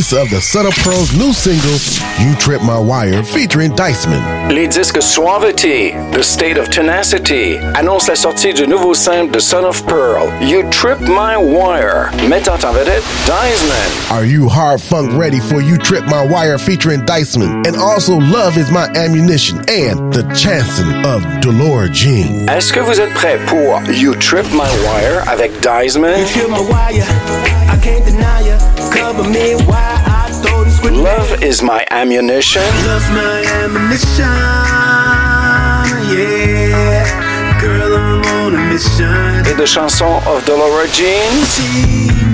release of the Son of Pearl's new single, You Trip My Wire, featuring Diceman. Les disques Suavity, The State of Tenacity annoncent la sortie du nouveau simple de Son of Pearl, You Trip My Wire, mettant en vedette Diceman. Are you hard funk ready for You Trip My Wire featuring Diceman? And also Love Is My Ammunition and The Chanson of Dolores Jean. Est-ce que vous êtes prêts pour You Trip My Wire avec Diceman? Love is my ammunition. Love my ammunition. Yeah. Girl, I'm on a mission. Et de chansons of Dolores Jean. Jean.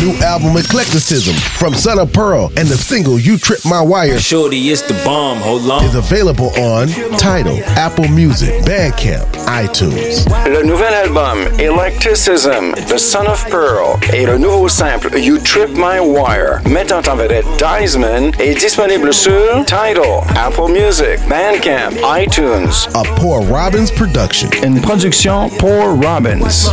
New album Eclecticism from Son of Pearl and the single You Trip My Wire Shorty, it's the bomb. Hold on. is available on Tidal, Apple Music, Bandcamp, iTunes. Le nouvel album Eclecticism, The Son of Pearl et le nouveau simple You Trip My Wire mettant en vedette Diceman est disponible sur Tidal, Apple Music, Bandcamp, iTunes. A Poor Robbins production. Une production pour Robbins.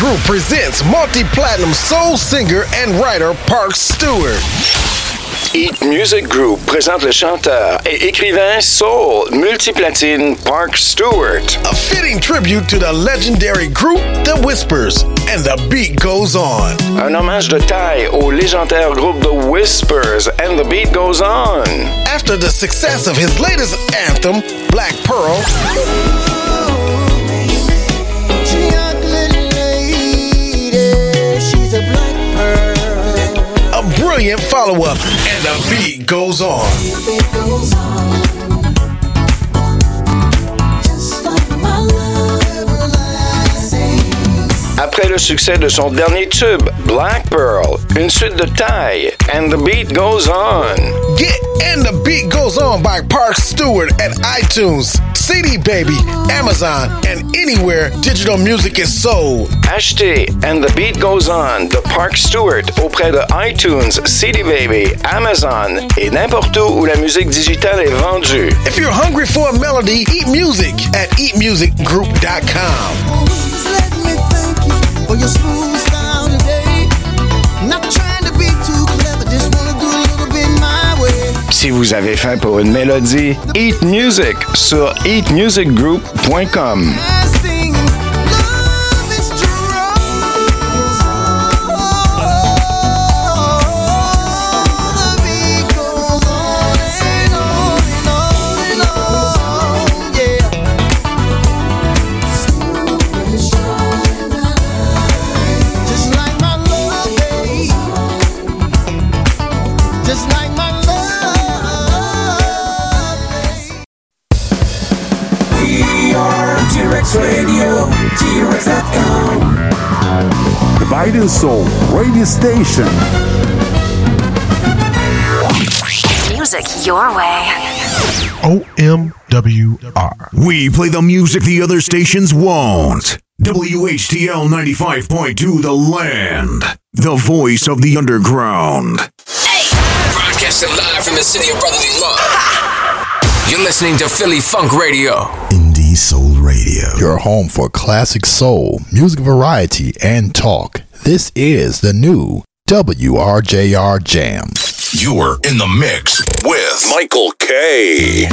Group presents multi-platinum soul singer and writer Park Stewart. Eat Music Group présente le chanteur et écrivain soul multiplatine Park Stewart. A fitting tribute to the legendary group The Whispers. And the beat goes on. Un hommage de taille au légendaire groupe The Whispers and the beat goes on. After the success of his latest anthem, Black Pearl, brilliant follow-up, and the beat goes on. Après le succès de son dernier tube, Black Pearl, une suite de taille, and the beat goes on. Get And the Beat Goes On by Park Stewart at iTunes, CD Baby, Amazon, and anywhere digital music is sold. Achetez And the Beat Goes On de Park Stewart auprès de iTunes, CD Baby, Amazon et n'importe où où la musique digitale est vendue. If you're hungry for a melody, eat music at eatmusicgroup.com. Si vous avez faim pour une mélodie, Eat Music sur eatmusicgroup.com. The Biden Soul radio station. Music your way. OMWR. We play the music the other stations won't. WHTL 95.2 The Land. The voice of the underground. Broadcasting live from the city of brotherly love. You're listening to Philly Funk Radio. Indie Soul Radio. Your home for classic soul, music variety, and talk. This is the new WRJR Jam. You're in the mix with Michael K.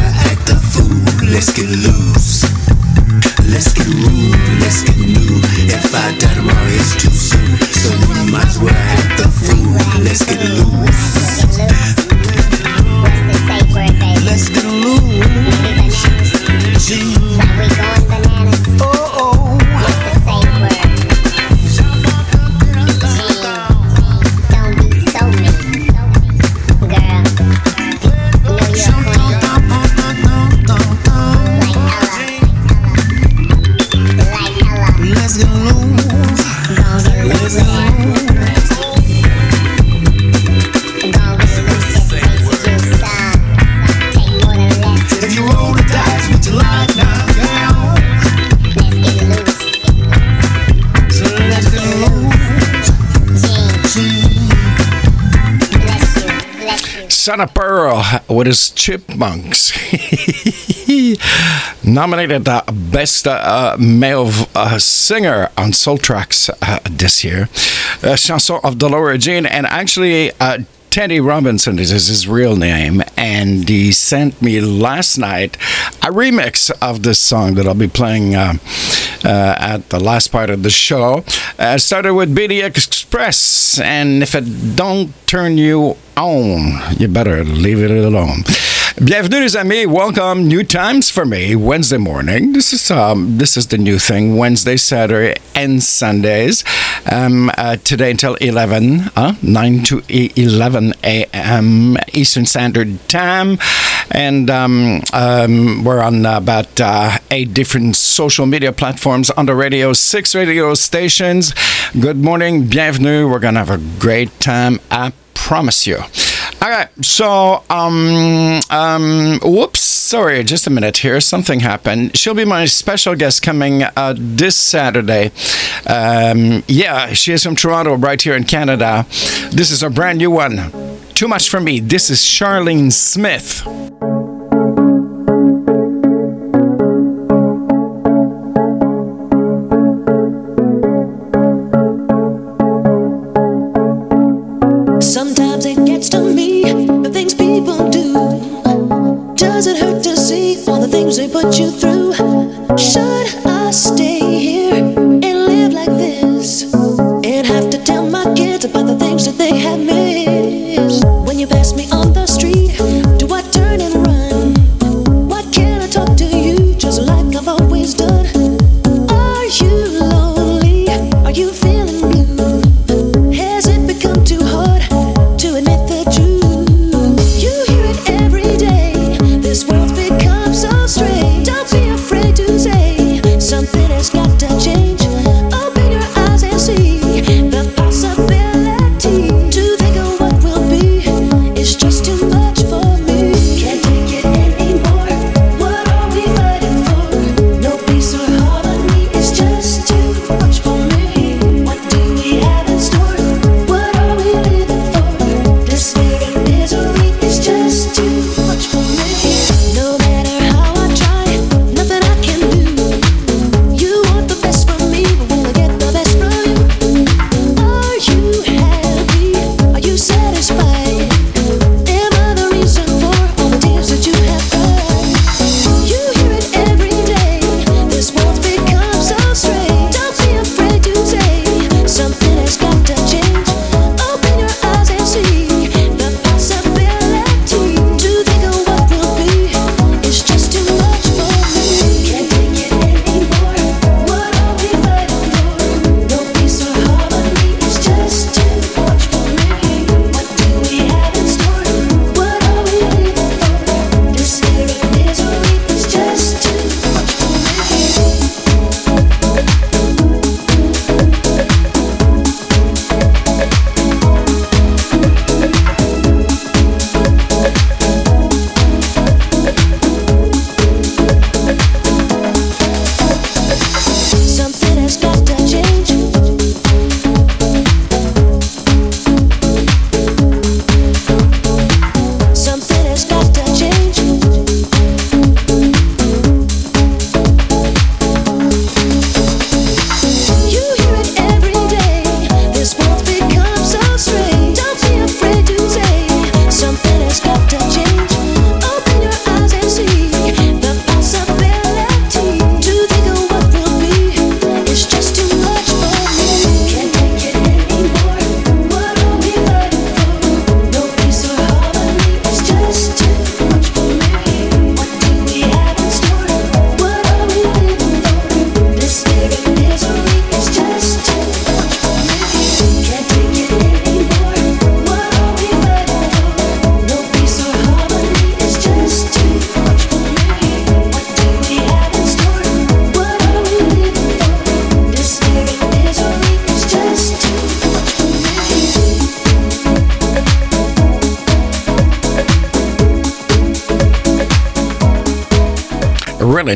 Act fool. Let's get loose. Let's get rude, let's get new. If I die tomorrow, it's too soon. So might as well act fool. Let's get loose. Son of Pearl with his Chipmunks. Nominated uh, Best uh, Male uh, Singer on Soul Tracks uh, this year. Uh, Chanson of Delora Jean. And actually, uh, Teddy Robinson is his real name, and he sent me last night a remix of this song that I'll be playing at the last part of the show. Uh, started with B.T. Express, and if it don't turn you on, you better leave it alone. Bienvenue les amis, welcome. New times for me. Wednesday morning. This is um this is the new thing. Wednesday, Saturday, and Sundays. Um, uh, today until 11, uh, 9 to 11 a.m. Eastern Standard Time, and um, um, we're on about uh, eight different social media platforms on the radio, six radio stations. Good morning, bienvenue. We're gonna have a great time. I promise you. Right, so um um whoops, sorry, just a minute here. Something happened. She'll be my special guest coming uh, this Saturday. Um, yeah, she is from Toronto, right here in Canada. This is a brand new one. Too much for me. This is Charlene Smith.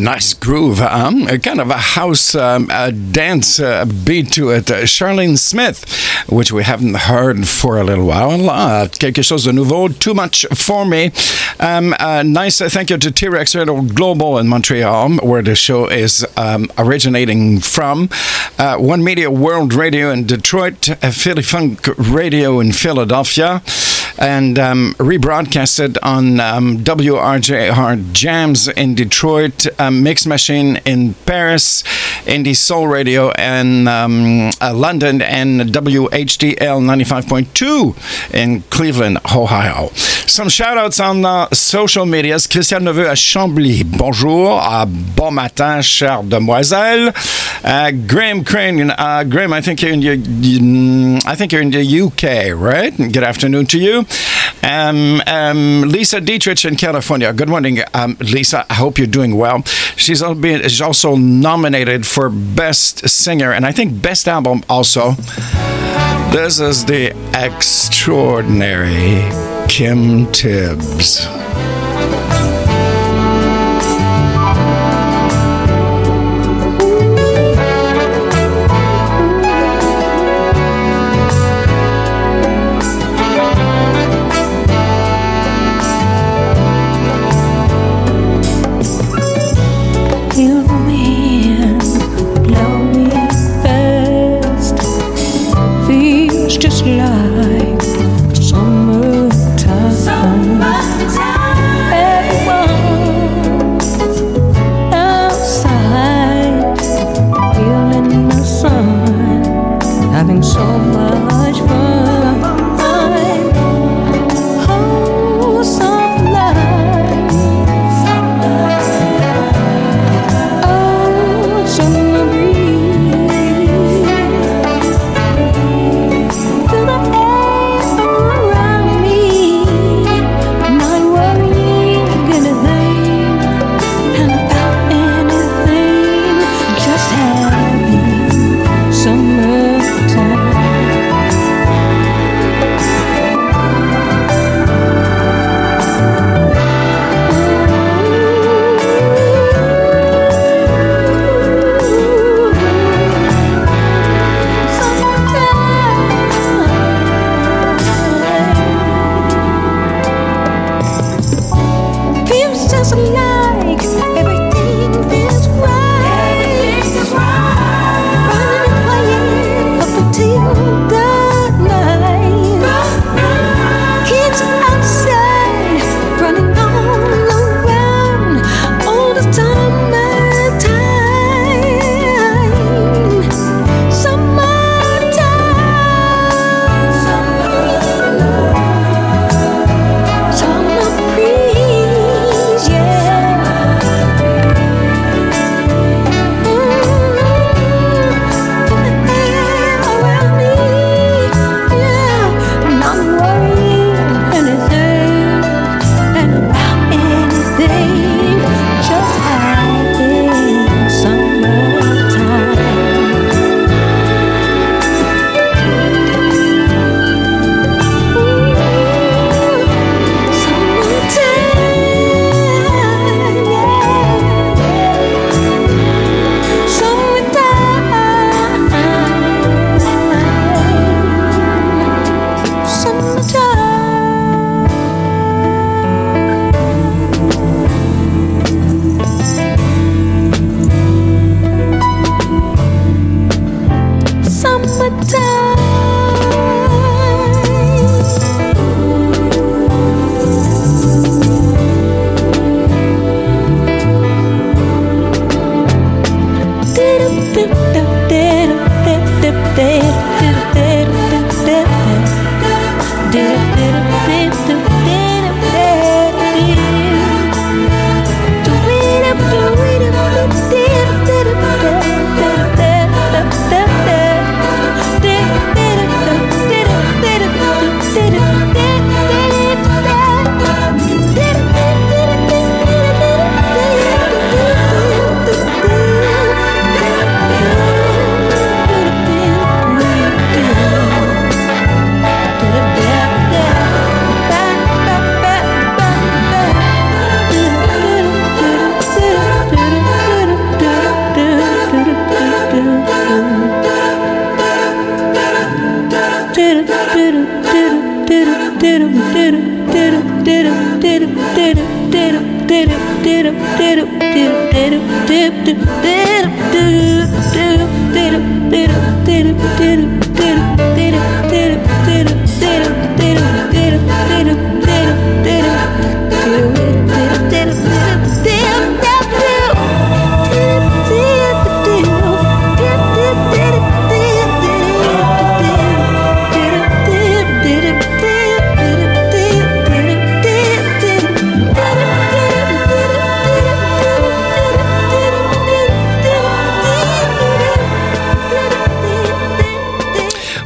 Nice groove, um, kind of a house um, a dance uh, beat to it. Uh, Charlene Smith, which we haven't heard for a little while. Uh, quelque chose de nouveau, too much for me. Um, uh, nice uh, thank you to T-Rex Radio Global in Montreal, where the show is um, originating from. One Media World Radio in Detroit, Philly Funk Radio in Philadelphia and um, rebroadcasted on um, WRJR Jams in Detroit, um, Mix Machine in Paris, Indie Soul Radio in um, uh, London, and WHDL 95.2 in Cleveland, Ohio. Some shout outs on uh, social medias. Christian Neveu à Chambly. Bonjour. Uh, bon matin, chère demoiselle. Uh, Graham Crane. Uh, Graham, I think you're in your, you, I think you're in the UK, right? Good afternoon to you. Um, um, Lisa Dietrich in California. Good morning, um, Lisa. I hope you're doing well. She's also nominated for Best Singer and I think Best Album also. This is the extraordinary Kim Tibbs.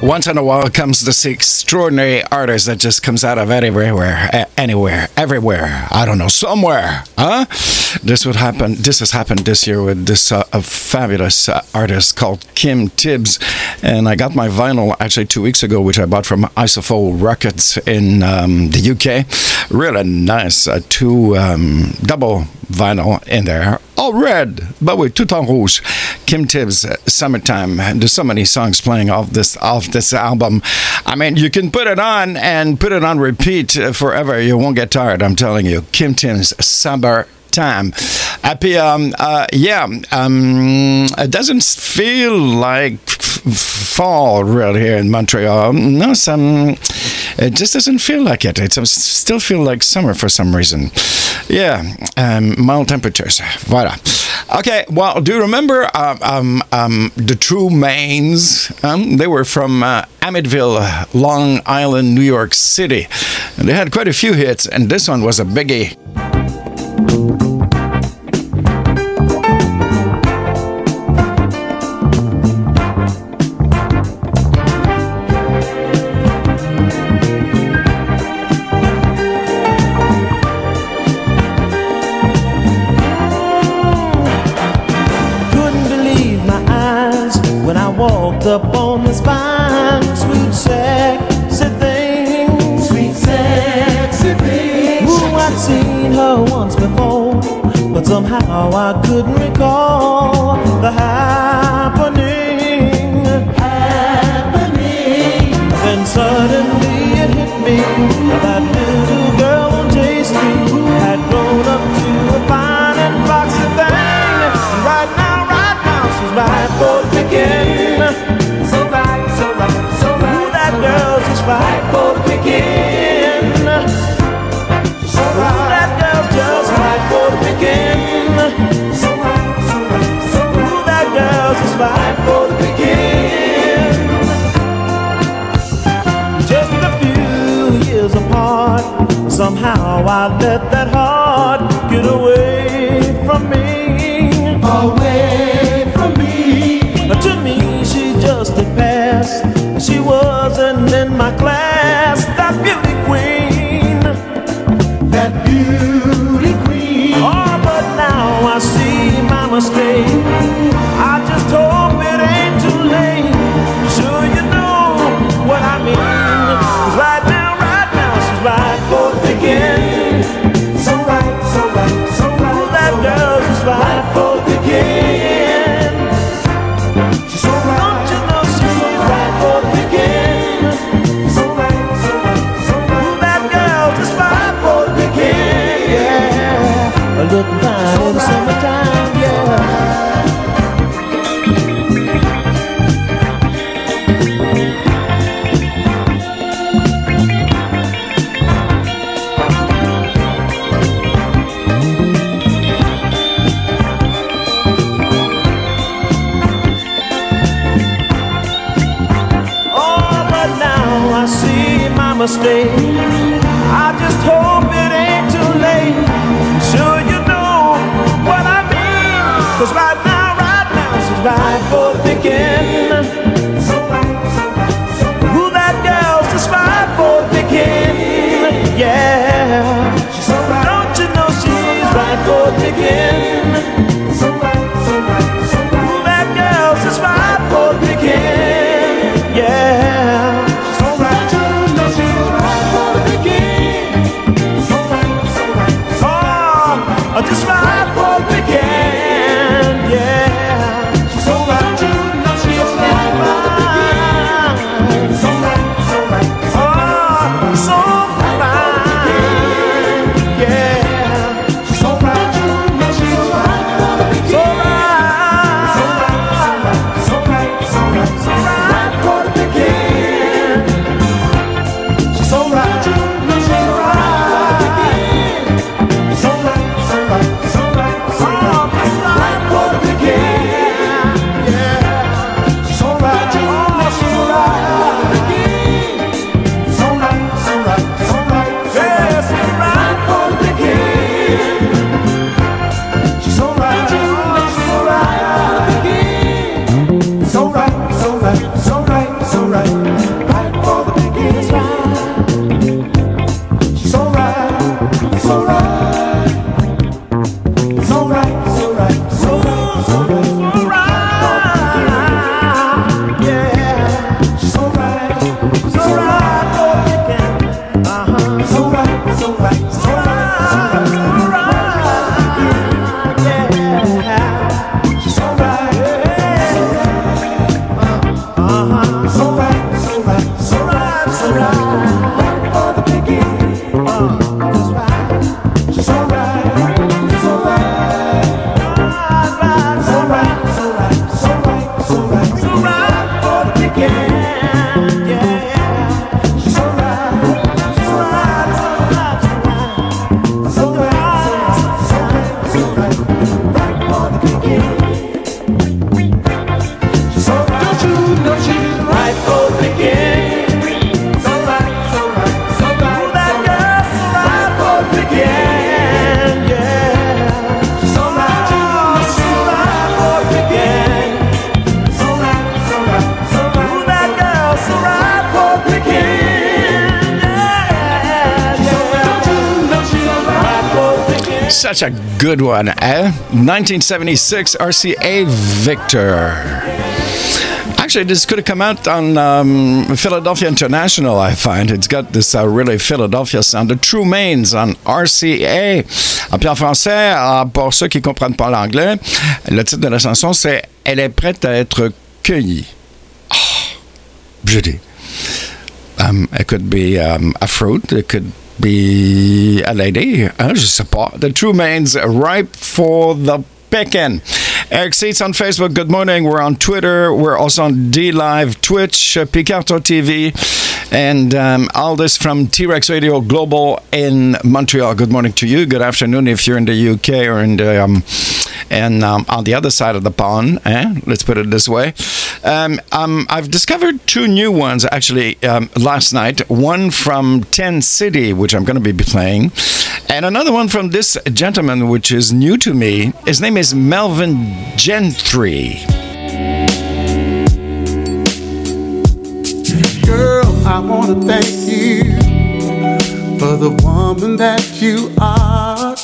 Once in a while comes this extraordinary artist that just comes out of everywhere, anywhere, everywhere. I don't know, somewhere. Huh? This would happen. This has happened this year with this uh, fabulous uh, artist called Kim Tibbs, and I got my vinyl actually two weeks ago, which I bought from Isofol Records in um, the UK. Really nice, uh, two um, double vinyl in there, all red, but with tout en rouge. Kim Tibbs, "Summertime." There's so many songs playing off this off this album. I mean, you can put it on and put it on repeat forever. You won't get tired. I'm telling you. Kim Tibbs, "Summer." Time. Puis, um, uh, yeah, um, it doesn't feel like fall really here in Montreal. No, some, it just doesn't feel like it. It still feel like summer for some reason. Yeah, um, mild temperatures. Voilà. Okay, well, do you remember um, um, um, the True Mains? Um, they were from uh, Amityville, Long Island, New York City. And they had quite a few hits, and this one was a biggie. Couldn't believe my eyes when I walked up on the spine. Somehow I couldn't recall right for the. Just a few years apart, somehow I let that heart get away from me. Away from me. To me, she just a past. She wasn't in my class. That beauty queen. That beauty queen. Oh, but now I see my mistake. I just hope mistake. I just hope it ain't too late. Sure, you know what I mean. Cause right now, right now, she's right for the picking. Who that girl's right for the picking. Yeah. Don't you know she's right for the picking? Such a good one, eh? 1976 RCA Victor. Actually, this could have come out on um, Philadelphia International, I find. It's got this uh, really Philadelphia sound. The True Mains on RCA. En français, ah, pour ceux qui ne comprennent pas l'anglais, le titre de la chanson, c'est Elle est prête à être cueillie. Oh, beauty. Um, it could be um, a fruit, it could be a lady, hein, je sais pas. The True Mains ripe for the picking. Eric Seats on Facebook, good morning. We're on Twitter. We're also on D Live, Twitch, uh, Picarto TV, and um, this from T Rex Radio Global in Montreal. Good morning to you. Good afternoon if you're in the UK or in the um, and um, on the other side of the pond. Eh? Let's put it this way. Um, um, I've discovered two new ones actually um, last night. One from Ten City, which I'm going to be playing, and another one from this gentleman, which is new to me. His name is Melvin Gentry. Girl, I want to thank you for the woman that you are.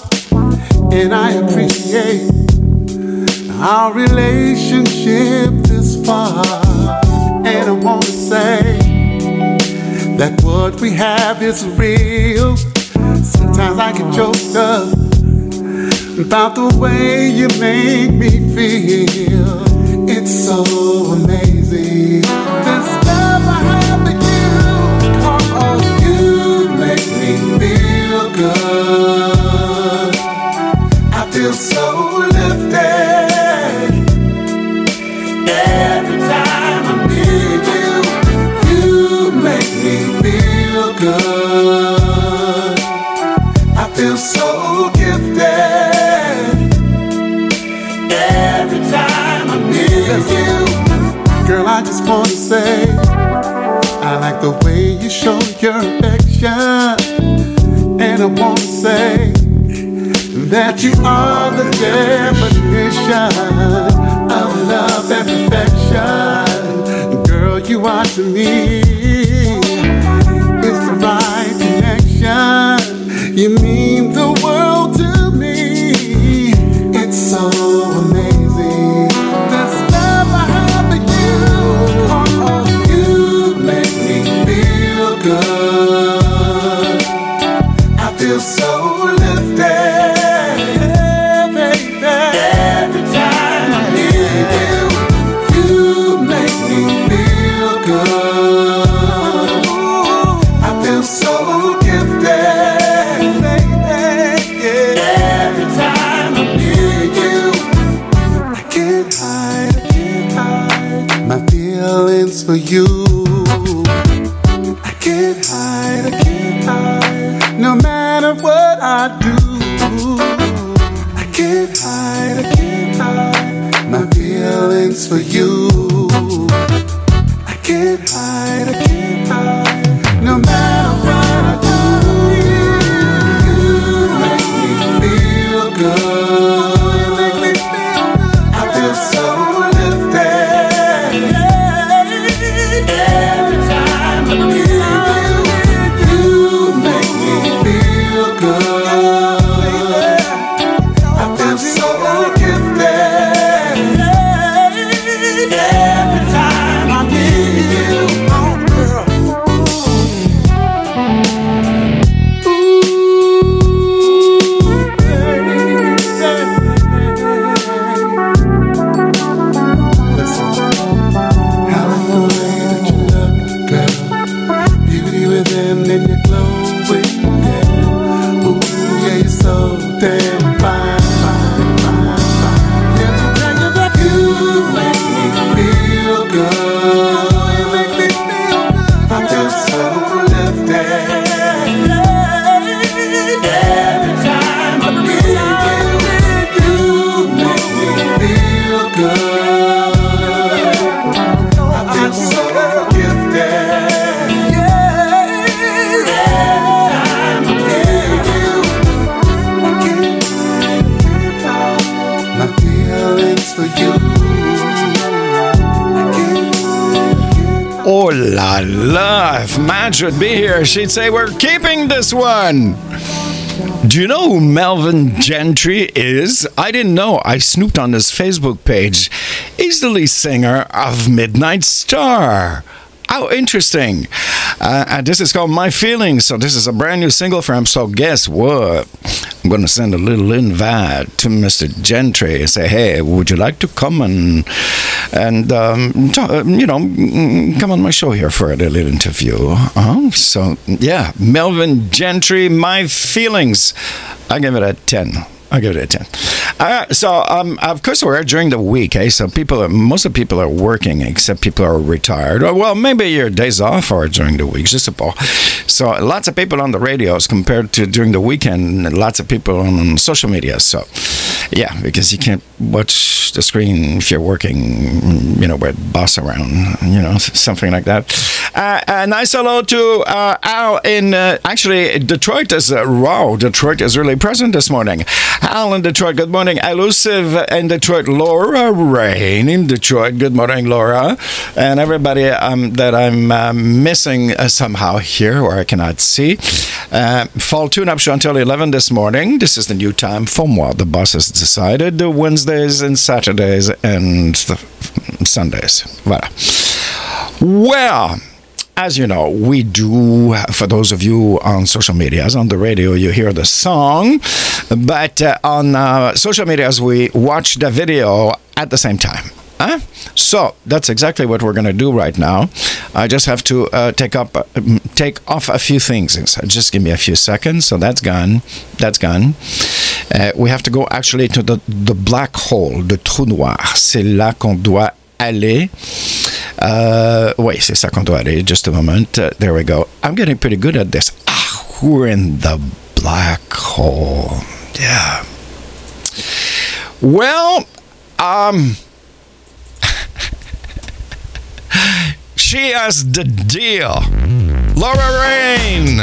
And I appreciate our relationship far. And I want to say that what we have is real. Sometimes I get choked up about the way you make me feel. It's so amazing. This love I have for you. Oh, you make me feel good. I feel so lifted say I like the way you show your affection, and I want to say that you are the definition of love and perfection. Girl, you are to me. It's the right connection. You mean the world La, if Madge would be here, she'd say, We're keeping this one. Do you know who Melvin Gentry is? I didn't know. I snooped on his Facebook page. He's the lead singer of Midnight Star. How interesting. Uh, and this is called My Feelings. So, this is a brand new single for him. So, guess what? I'm going to send a little invite to Mr. Gentry and say, hey, would you like to come and, and um, talk, uh, you know, come on my show here for a little interview? Uh-huh. So, yeah, Melvin Gentry, My Feelings. I give it a 10. I'll give it a 10. Uh, so, um, of course, we're during the week, eh? So, people, most of the people are working, except people are retired. Or, well, maybe your days off are during the week, je sais. So, lots of people on the radios compared to during the weekend, lots of people on social media. So, yeah, because you can't watch the screen if you're working, you know, with boss around, you know, something like that. Uh, a nice hello to uh, Al in uh, actually Detroit is uh, wow. Detroit is really present this morning. Al in Detroit, good morning. Elusive in Detroit, Laura Rain in Detroit, good morning, Laura, and everybody um, that I'm uh, missing uh, somehow here or I cannot see. Uh, fall tune up show until 11 this morning. This is the new time for moi. The boss has decided Wednesdays and Saturdays and the Sundays. Voilà. Well, as you know, we do, for those of you on social medias, on the radio, you hear the song, but uh, on uh, social medias, we watch the video at the same time. Huh? So that's exactly what we're going to do right now. I just have to uh, take up, take off a few things. Just give me a few seconds. So that's gone. That's gone. Uh, we have to go actually to the, the black hole, the trou noir. C'est là qu'on doit aller. Uh, oui, c'est ça qu'on doit aller. Just a moment. Uh, there we go. I'm getting pretty good at this. Ah, we're in the black hole. Yeah. Well, um, she has the deal. Laura Rain.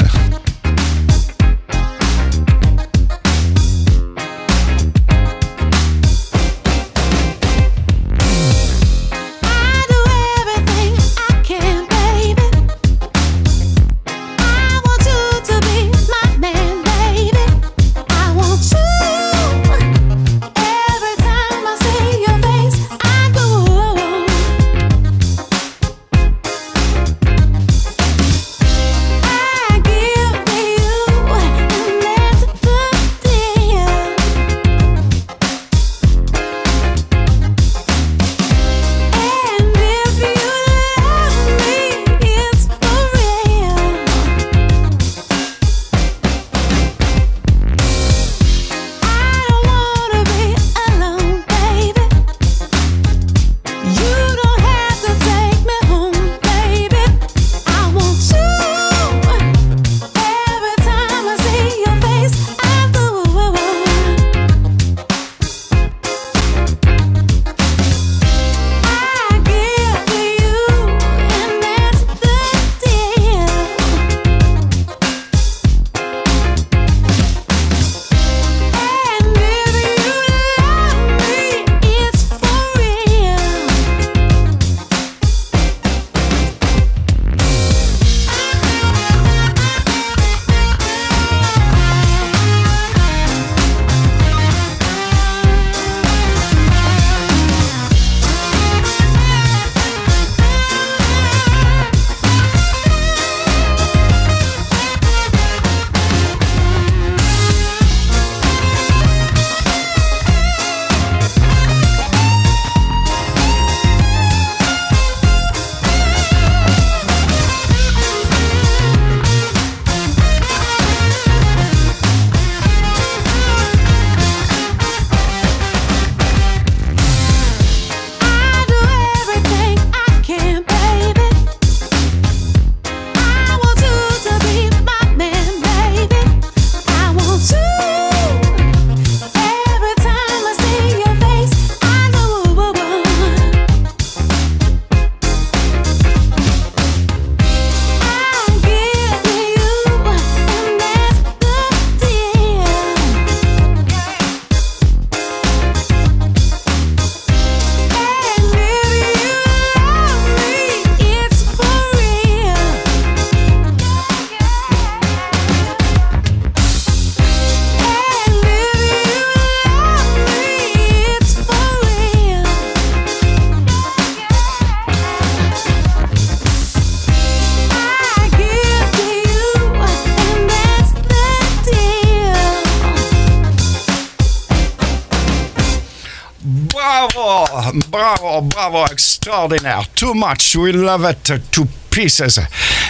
Extraordinaire. Too much. We love it to, pieces.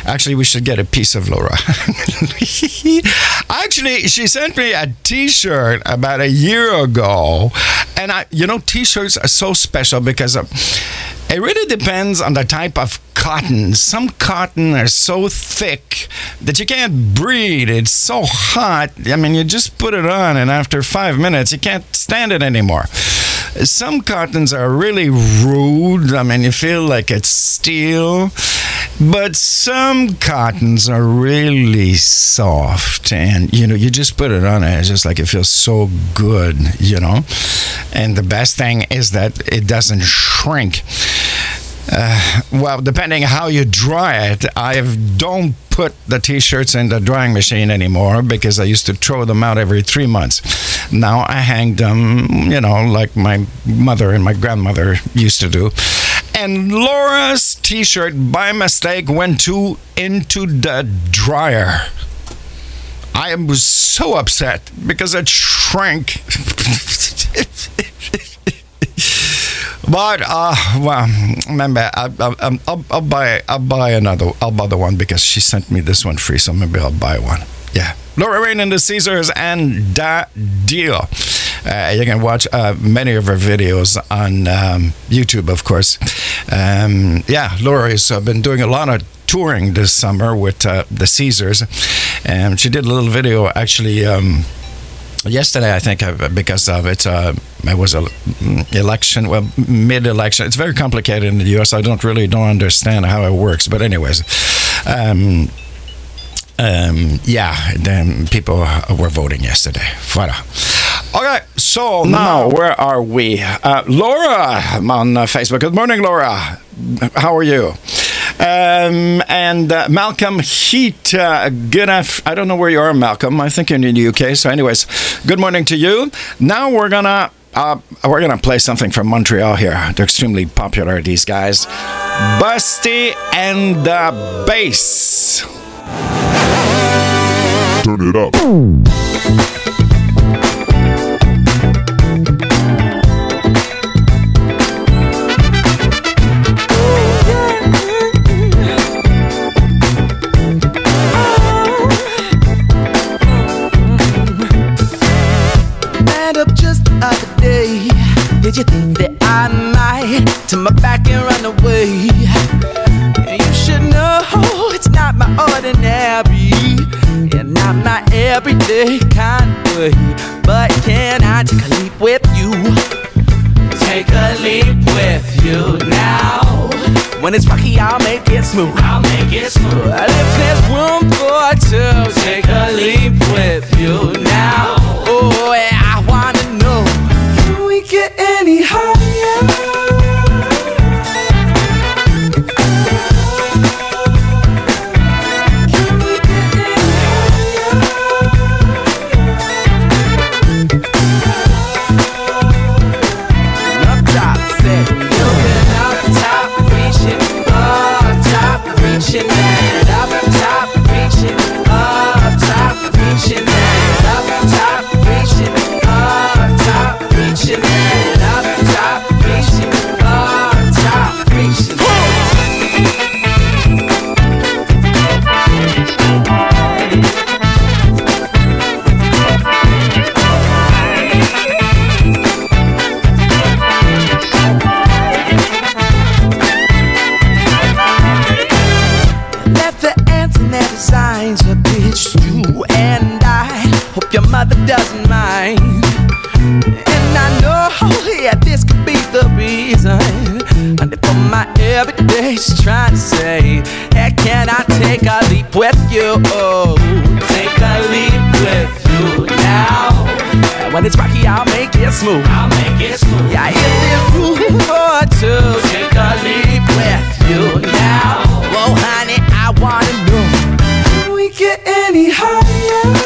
Actually, we should get a piece of Laura. Actually, she sent me a T-shirt about a year ago, and I, you know, T-shirts are so special because. Uh, it really depends on the type of cotton. Some cotton are so thick that you can't breathe. It's so hot. I mean, you just put it on, and after five minutes, you can't stand it anymore. Some cottons are really rude. I mean, you feel like it's steel. But some cottons are really soft, and you know, you just put it on, and it's just like it feels so good, you know. And the best thing is that it doesn't shrink. Uh, well, depending how you dry it, I don't put the t-shirts in the drying machine anymore because I used to throw them out every three months. Now I hang them, you know, like my mother and my grandmother used to do. And Laura's t-shirt by mistake went to into the dryer. I was so upset because it shrank. But uh, well, maybe I, I, I'll, I'll buy I'll buy another I'll buy the one because she sent me this one free, so maybe I'll buy one. Yeah, Laura Rain and the Caesars and Da Deal. Uh, you can watch uh, many of her videos on um, YouTube, of course. Um, yeah, Laura has uh, been doing a lot of touring this summer with uh, the Caesars, and she did a little video actually. Um, yesterday, I think, uh, because of it, uh, it was a mm, election, well, mid-election. It's very complicated in the U.S. I don't really don't understand how it works, but anyways, um, um, yeah, then people were voting yesterday. Voilà. Okay, so now where are we? Uh, Laura on uh, Facebook. Good morning, Laura. How are you? Um, and uh, Malcolm Heat, uh, good af- I don't know where you are, Malcolm. I think you're in the UK. So, anyways, good morning to you. Now we're gonna uh, we're gonna play something from Montreal here. They're extremely popular. These guys, Busty and the Bass. Turn it up. Did you think that I might turn my back and run away? You should know it's not my ordinary and not my everyday kind of way. But can I take a leap with you? Take a leap with you now. When it's rocky, I'll make it smooth. I'll make it smooth. If there's room for two, take a leap with you now. Oh, my everyday she's trying to say hey can I take a leap with you? Oh, take a leap with you now. And when it's rocky I'll make it smooth. I'll make it smooth. Yeah if there's room for two. Take a leap with you now. Whoa honey I wanna know Can we get any higher?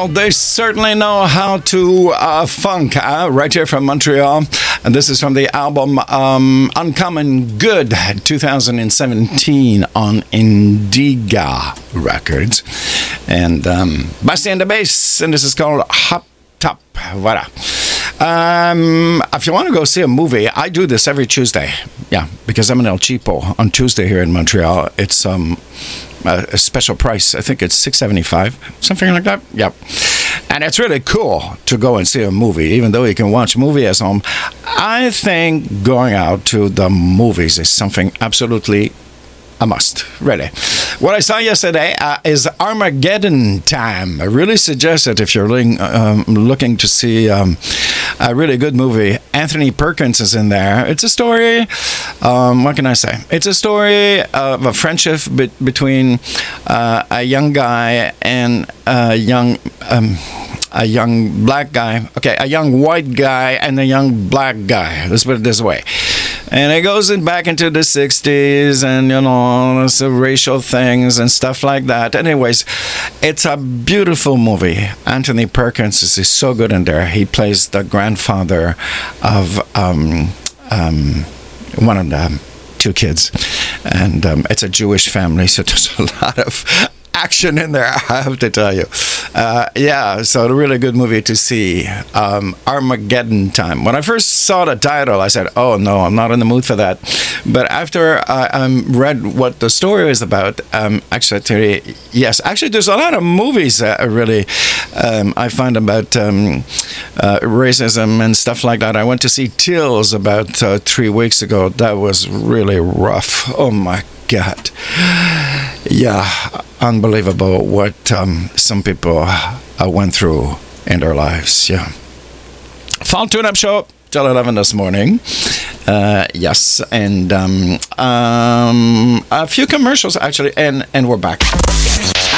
Well, they certainly know how to uh, funk, uh, right here from Montreal. And this is from the album um, Uncommon Good 2017 on Indica Records. And um, Busty and the Bass, and this is called Hop Top. Voilà. Um, if you want to go see a movie, I do this every Tuesday. Yeah, because I'm in El Cheapo on Tuesday here in Montreal. It's um, a, a special price. I think it's six seventy five, something like that. Yep. And it's really cool to go and see a movie, even though you can watch movie at home. I think going out to the movies is something absolutely a must, really. What I saw yesterday uh, is Armageddon Time. I really suggest it if you're looking, um, looking to see um, a really good movie. Anthony Perkins is in there. It's a story, um, what can I say? It's a story of a friendship be- between uh, a young guy and a young. Um, a young black guy, okay, a young white guy and a young black guy. Let's put it this way. And it goes in back into the 60s and, you know, some racial things and stuff like that. Anyways, it's a beautiful movie. Anthony Perkins is, is so good in there. He plays the grandfather of um, um, one of the two kids. And um, it's a Jewish family, so there's a lot of action in there, I have to tell you. Uh, yeah, so a really good movie to see. Um, Armageddon Time. When I first saw the title, I said, "Oh no, I'm not in the mood for that." But after I um, read what the story is about, um, actually, I yes, actually, there's a lot of movies that are really um, I find about um, uh, racism and stuff like that. I went to see Tills about uh, three weeks ago. That was really rough. Oh my God. Yeah, unbelievable what um, some people uh, went through in their lives. Yeah. Fall tune up show till 11 this morning. Uh, yes, and um, um, a few commercials actually, and, and we're back.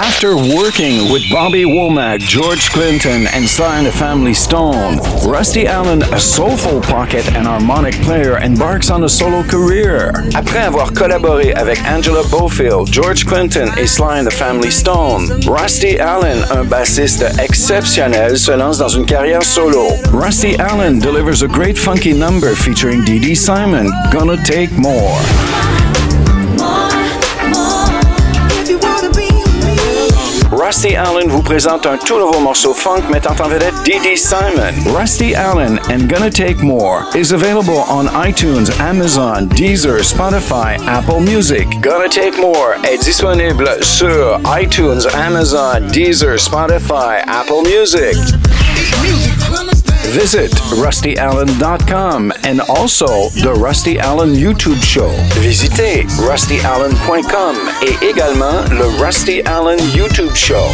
After working with Bobby Womack, George Clinton, and Sly and the Family Stone, Rusty Allen, a soulful pocket and harmonic player, embarks on a solo career. Après avoir collaboré avec Angela Bofield, George Clinton et Sly and the Family Stone, Rusty Allen, un bassiste exceptionnel, se lance dans une carrière solo. Rusty Allen delivers a great funky number featuring Dee Dee Simon, Gonna Take More. Rusty Allen vous présente un tout nouveau morceau funk mettant en vedette Dee Dee Simon. Rusty Allen and Gonna Take More is available on iTunes, Amazon, Deezer, Spotify, Apple Music. Gonna Take More est disponible sur iTunes, Amazon, Deezer, Spotify, Apple Music. Visit rustyallen.com and also the Rusty Allen YouTube show. Visitez rustyallen.com et également le Rusty Allen YouTube show.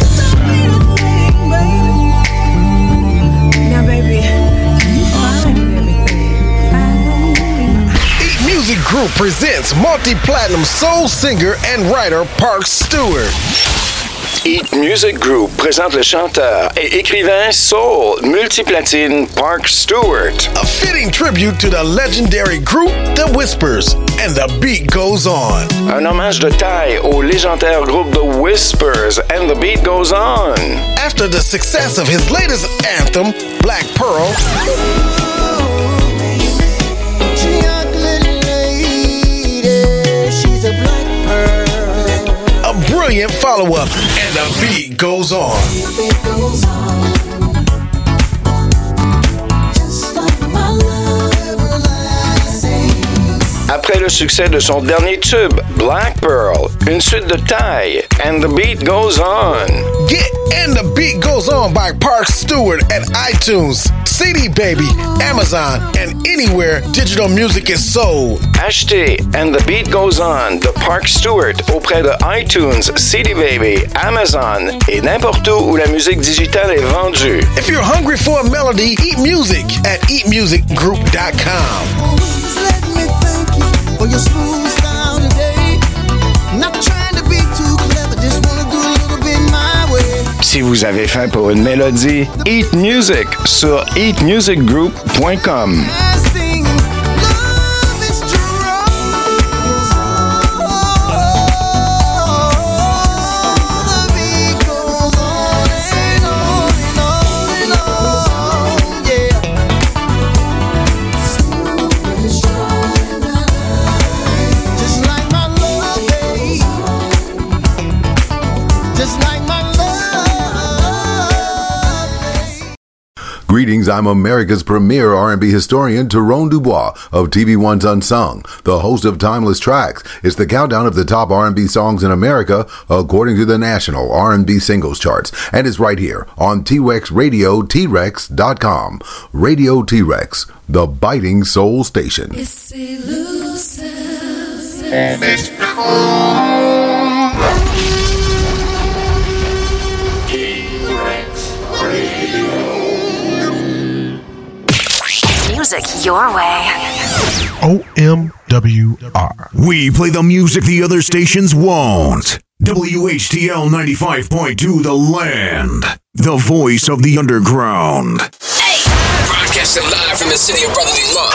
Now, baby, Eat Music Group presents multi-platinum soul singer and writer Park Stewart. Eat Music Group présente le chanteur et écrivain soul multiplatine Park Stewart. A fitting tribute to the legendary group The Whispers, and the beat goes on. Un hommage de taille au légendaire groupe The Whispers and the beat goes on. After the success of his latest anthem, Black Pearl, follow up, and the beat goes on. Après le succès de son dernier tube, Black Pearl, une suite de taille, and the beat goes on. Get And the Beat Goes On by Park Stewart at iTunes, CD Baby, Amazon, and anywhere digital music is sold. Achetez And the Beat Goes On de Park Stewart auprès de iTunes, CD Baby, Amazon et n'importe où où la musique digitale est vendue. If you're hungry for a melody, eat music at eatmusicgroup.com. vous avez faim pour une mélodie, Eat Music sur eatmusicgroup.com. Greetings, I'm America's premier R&B historian, Tyrone Dubois of TV One's Unsung, the host of Timeless Tracks. It's the countdown of the top R&B songs in America according to the National R&B Singles Charts, and it's right here on T-Rex Radio, T-Rex.com. Radio T-Rex, the biting soul station. And it's Music your way. OMWR. We play the music the other stations won't. WHTL 95.2 The Land. The voice of the underground. Hey. Broadcasting live from the city of brotherly love.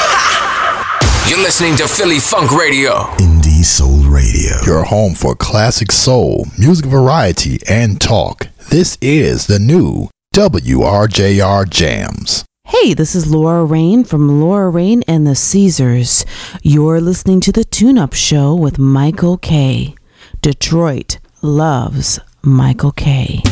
You're listening to Philly Funk Radio. Indie Soul Radio. Your home for classic soul, music variety, and talk. This is the new WRJR Jams. Hey, this is Laura Rain from Laura Rain and the Caesars. You're listening to the Tune Up Show with Michael K. Detroit loves Michael K.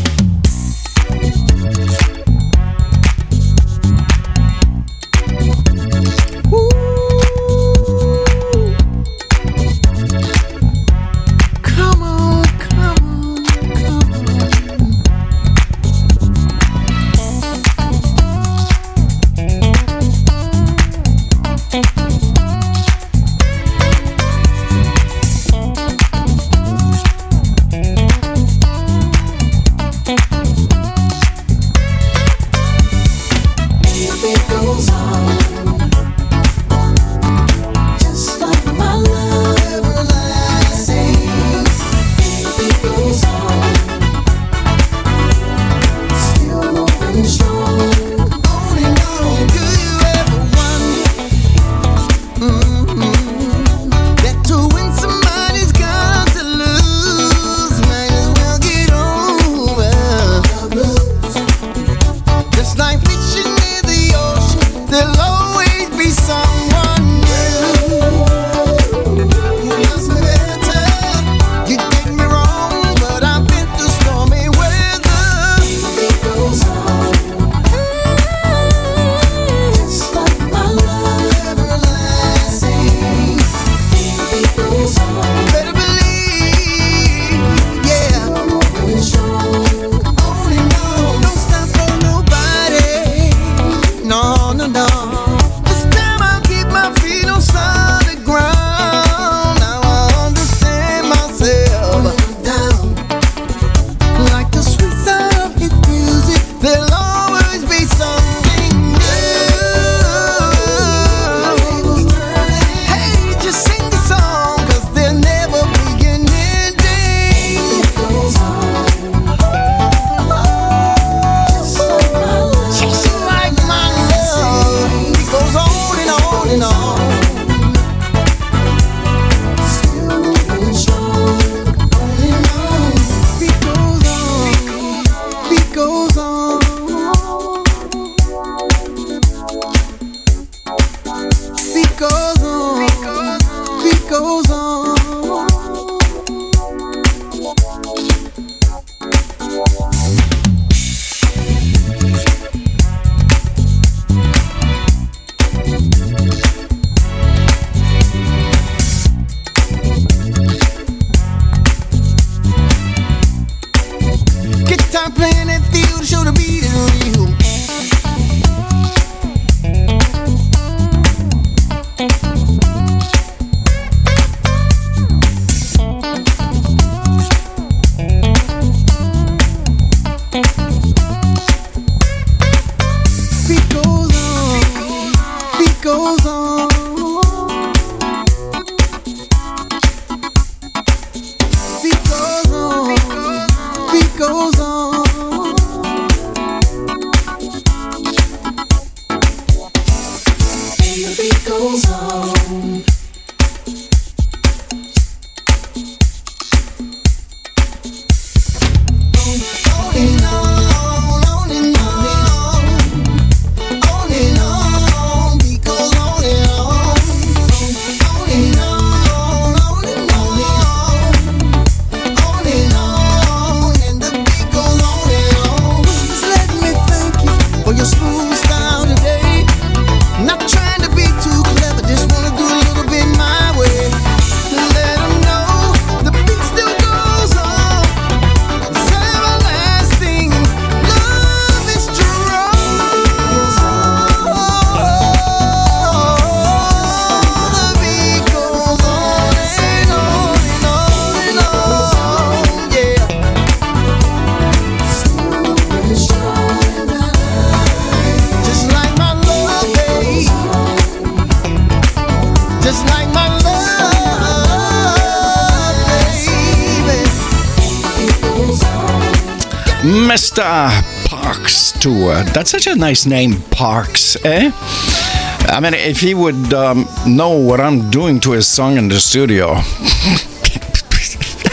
Mr. Parks Stewart. That's such a nice name, Parks, eh? I mean, if he would um, know what I'm doing to his song in the studio,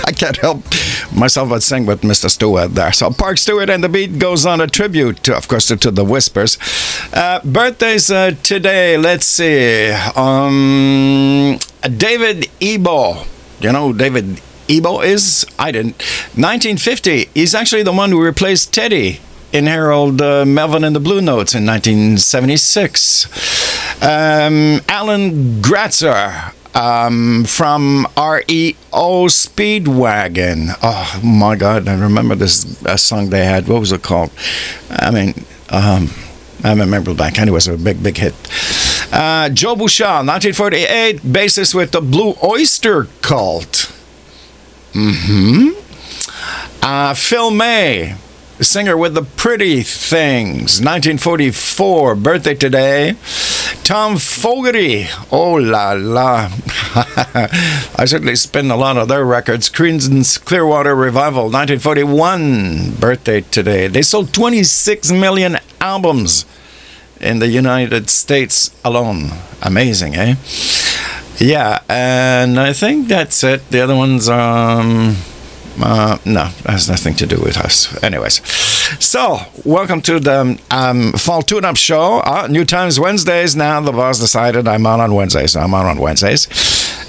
I can't help myself but sing with Mr. Stewart there. So Park Stewart and the beat goes on a tribute, to, of course, to, to the Whispers. Uh, birthdays uh, today. Let's see. Um, David Ebo. You know David Ebo is? I didn't. 1950. He's actually the one who replaced Teddy in Harold uh, Melvin and the Blue Notes in 1976. Um, Alan Gratzer um, from REO Speedwagon. Oh my God, I remember this song they had. What was it called? I mean, um, I remember back. Anyway, it was a big, big hit. Uh, Joe Bouchard, 1948, bassist with the Blue Oyster Cult. Hmm Uh, Phil May, singer with the Pretty Things, 1944, birthday today. Tom Fogerty, oh la la. I certainly spin a lot of their records. Creedence Clearwater Revival, 1941, birthday today. They sold 26 million albums in the United States alone. Amazing, eh? Yeah, and I think that's it. The other ones, um, uh, no, has nothing to do with us. Anyways, so welcome to the um, Fall Tune Up Show. Uh, new times Wednesdays now. The boss decided I'm on on Wednesdays. So I'm on on Wednesdays.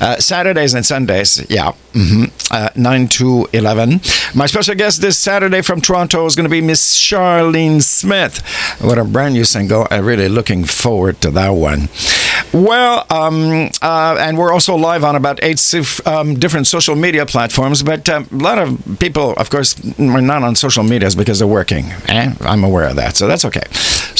Uh, Saturdays and Sundays, yeah, mm-hmm. uh, 9 to 11. My special guest this Saturday from Toronto is going to be Miss Charlene Smith. What a brand new single. I'm really looking forward to that one. Well, um, uh, and we're also live on about eight um, different social media platforms, but uh, a lot of people, of course, are not on social medias because they're working. Eh? I'm aware of that, so that's okay.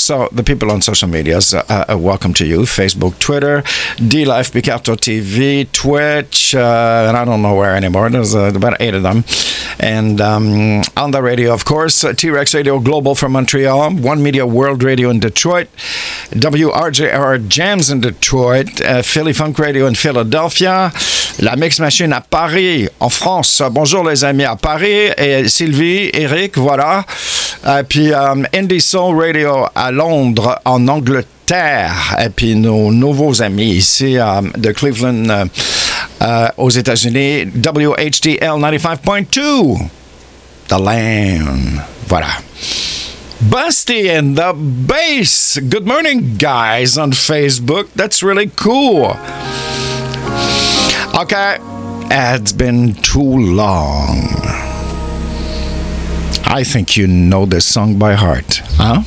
So the people on social medias, uh, uh, welcome to you. Facebook, Twitter, DLive, Picarto TV, Twitch, uh, and I don't know where anymore. There's uh, about eight of them. And um, on the radio, of course, uh, T-Rex Radio Global from Montreal, One Media World Radio in Detroit, WRJR Jams in Detroit, uh, Philly Funk Radio in Philadelphia, La Mix Machine à Paris, en France. Bonjour les amis à Paris, et Sylvie, Eric, voilà. Euh, puis Indie Soul Radio à Londres, en Angleterre. Et puis nos nouveaux amis ici euh, de Cleveland euh, euh, aux États-Unis, WHTL 95.2, The Land. Voilà. Busty and the Bass. Good morning, guys, on Facebook. That's really cool. Okay, it's been too long. I think you know this song by heart, huh?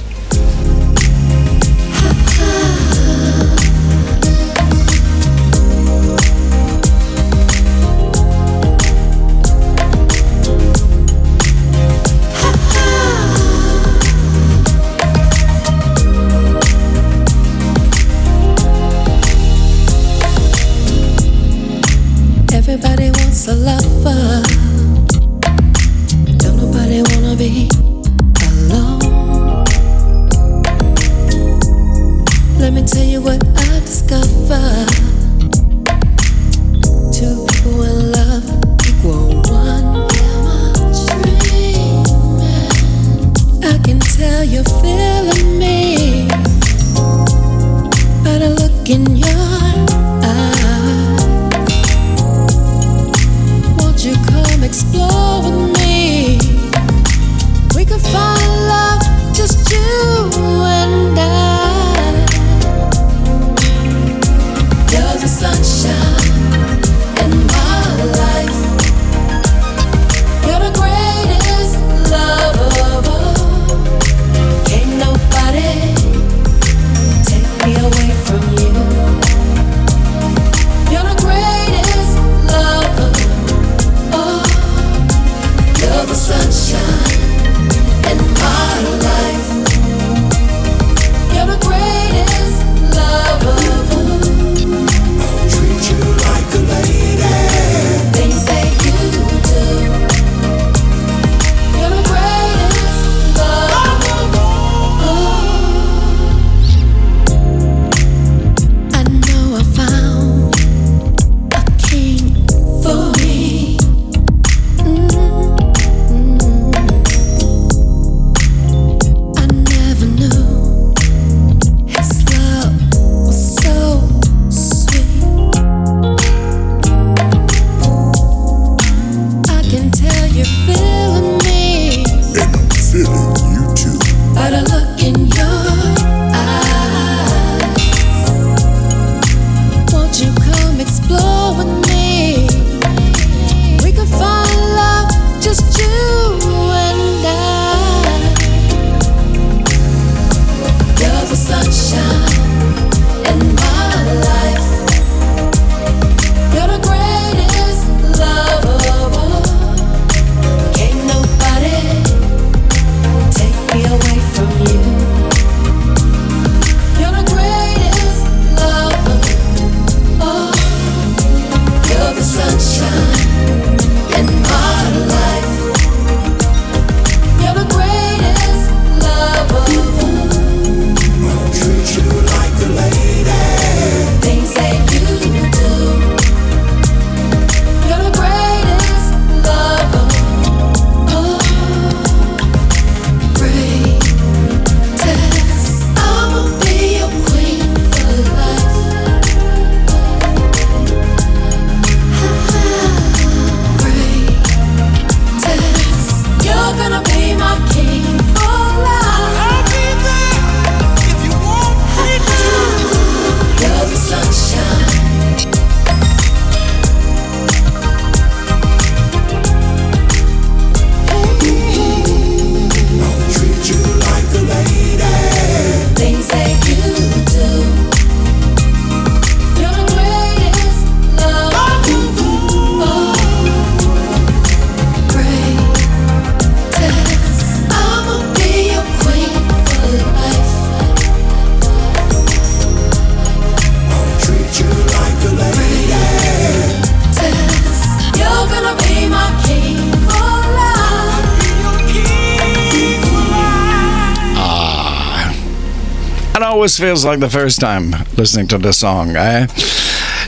Always feels like the first time listening to the song, eh?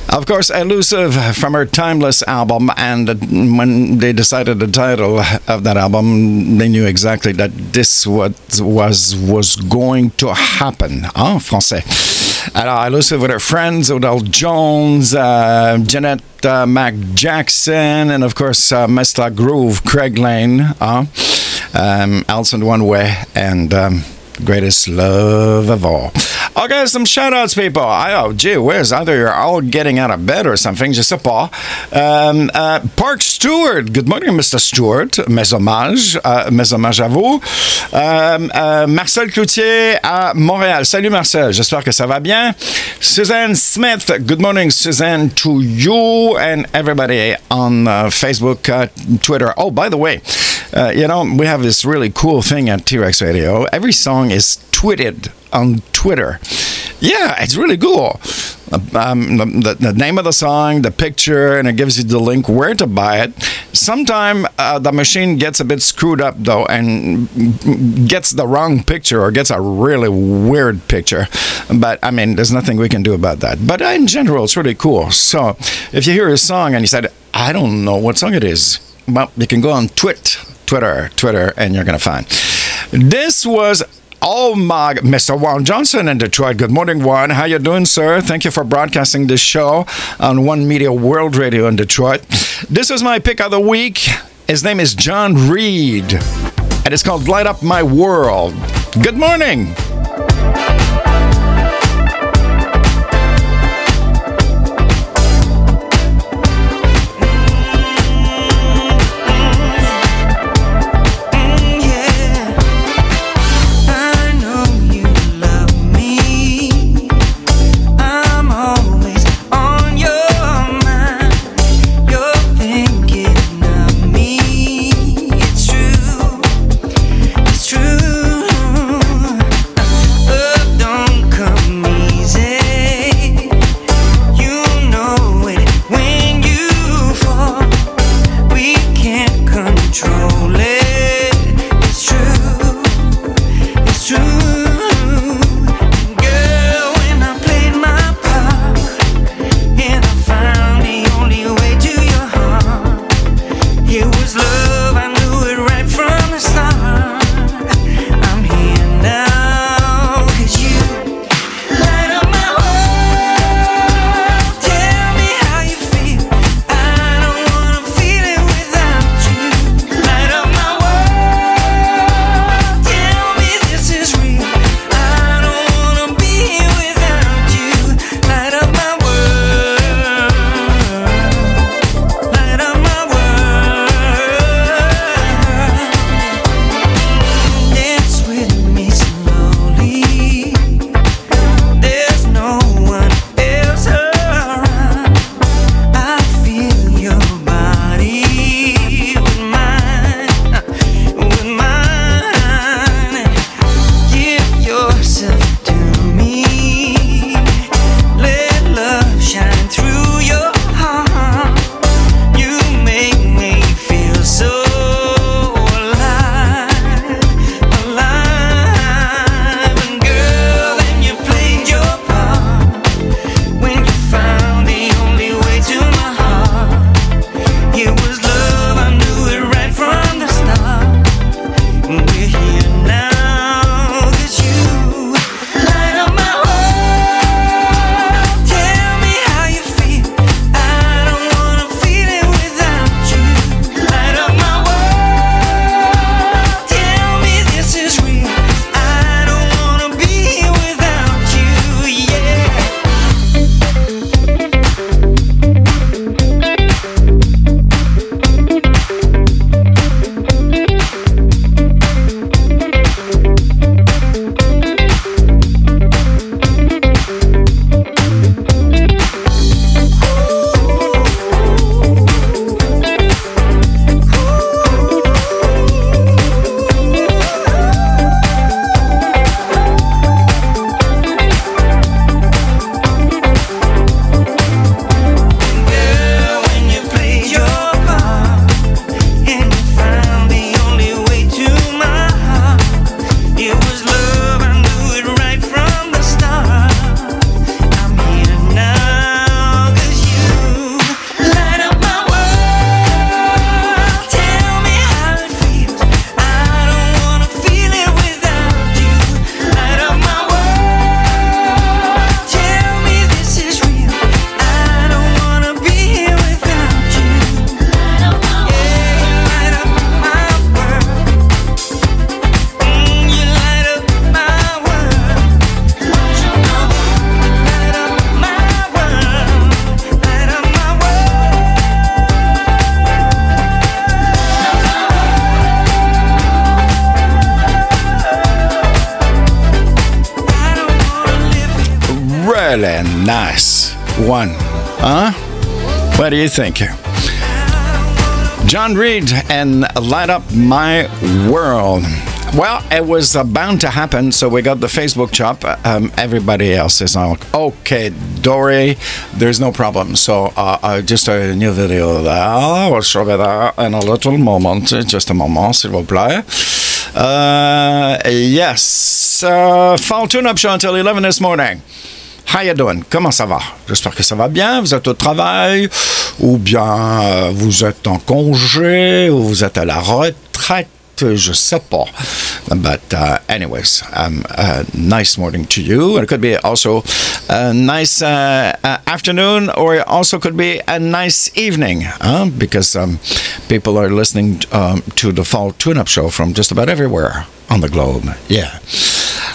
Of course, Elusive from her Timeless album, and when they decided the title of that album, they knew exactly that this was was, going to happen. En français. Elusive with her friends, Odell Jones, uh, Jeanette uh, Mac Jackson, and of course, uh, Mr. Groove, Craig Lane, uh, um, Alison One Way, and um, Greatest Love of All. Okay, some shout outs, people. I, oh, gee where's either you're all getting out of bed or something, je sais pas. Um, uh, Park Stewart, good morning, Mr. Stewart. Mes hommages, uh, mes hommages à vous. Um, uh, Marcel Cloutier à Montréal. Salut, Marcel, j'espère que ça va bien. Suzanne Smith, good morning, Suzanne, to you and everybody on uh, Facebook, uh, Twitter. Oh, by the way, uh, you know, we have this really cool thing at T Rex Radio. Every song song is tweeted on Twitter. Yeah, it's really cool. Um, the, the, name of the song, the picture, and it gives you the link where to buy it. Sometimes uh, the machine gets a bit screwed up though and gets the wrong picture or gets a really weird picture. But I mean, there's nothing we can do about that. But uh, in general, it's really cool. So if you hear a song and you said, I don't know what song it is, well, you can go on Twit, Twitter, Twitter, and you're going to find. This was Oh my, Mr. Juan Johnson in Detroit. Good morning, Juan. How you doing, sir? Thank you for broadcasting this show on One Media World Radio in Detroit. This is my pick of the week. His name is John Reed, and it's called Light Up My World. Good morning. Thank you. John Reed and Light Up My World. Well, it was uh, bound to happen, so we got the Facebook chop. Um, everybody else is like, okay, Dory, there's no problem. So uh, uh, just a new video there. We'll show you that in a little moment. Just a moment, s'il vous plaît. Uh, yes, uh, fall tune-up show until 11 this morning. How you doing? Comment ça va? J'espère que ça va bien. Vous êtes au travail ou bien euh, vous êtes en congé ou vous êtes à la retraite. Je sais pas. But uh, anyways, um, uh, nice morning to you. It could be also a nice uh, uh, afternoon or it also could be a nice evening huh? because um, people are listening um, to the Fall Tune-Up Show from just about everywhere on the globe. Yeah.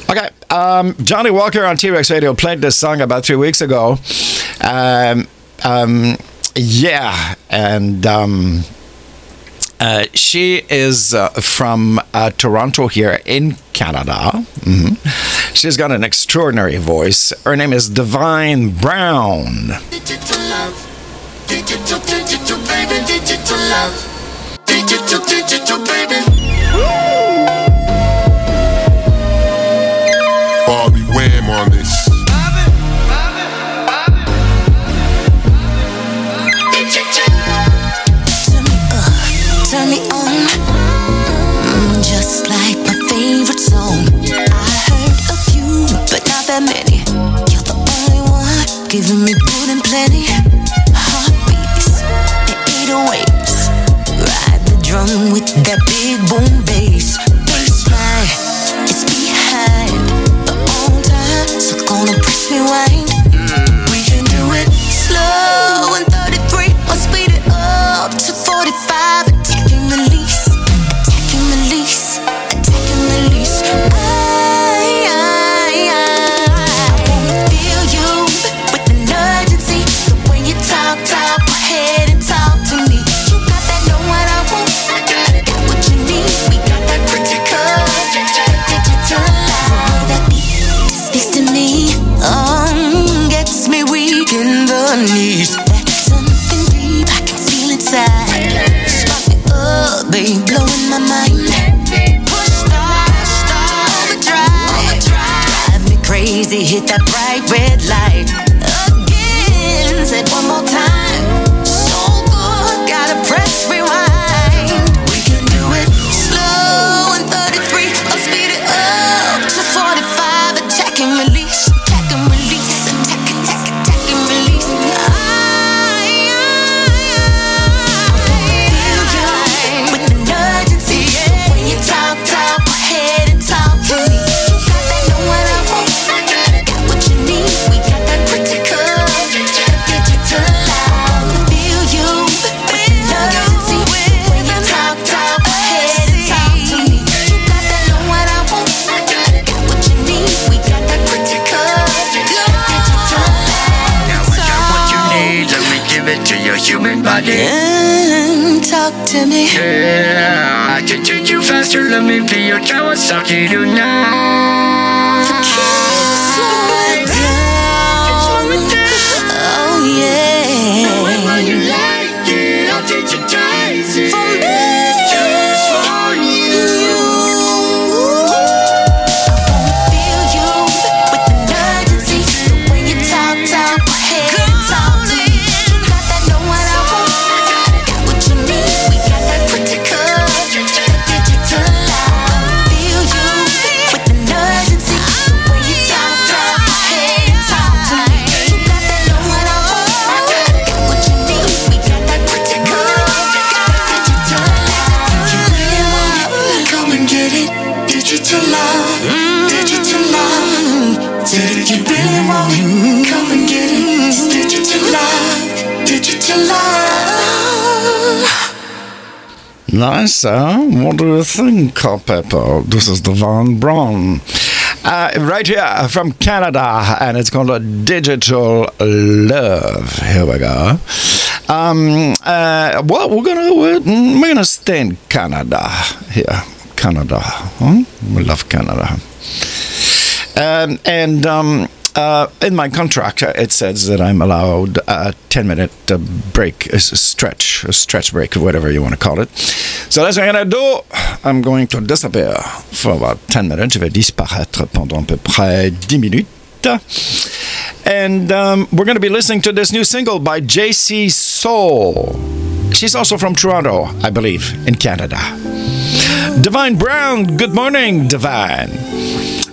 Okay, um, Johnny Walker on T Rex Radio played this song about three weeks ago. Yeah, and um, uh, she is uh, from uh, Toronto here in Canada. Mhm. She's got an extraordinary voice. Her name is Divine Brown. Digital love. Digital, digital, baby, digital love. Digital, digital, baby. Bobby that many. You're the only one giving me good and plenty. Heartbeats and 808s. Ride the drum with that big boom bass. That bright red light Yeah, I can take you faster. Let me be your Kawasaki tonight. Slow it down. Oh yeah. you like it, I'll digitize it. For Nice? What do you think, Pepper? This is Divine Brown. Uh, right here from Canada, and it's called Digital Love. Here we go. Um, uh, well, we're gonna we're, we're gonna stay in Canada here, Canada. Huh? We love Canada. Um, and um, uh, in my contract, uh, it says that I'm allowed a 10 minute uh, break, a stretch, a stretch break, whatever you want to call it. So that's what I'm going to do. I'm going to disappear for about 10 minutes. Je vais disparaître pendant à peu près 10 minutes. And um, we're going to be listening to this new single by JC Soul. She's also from Toronto, I believe, in Canada. Divine Brown, good morning, Divine.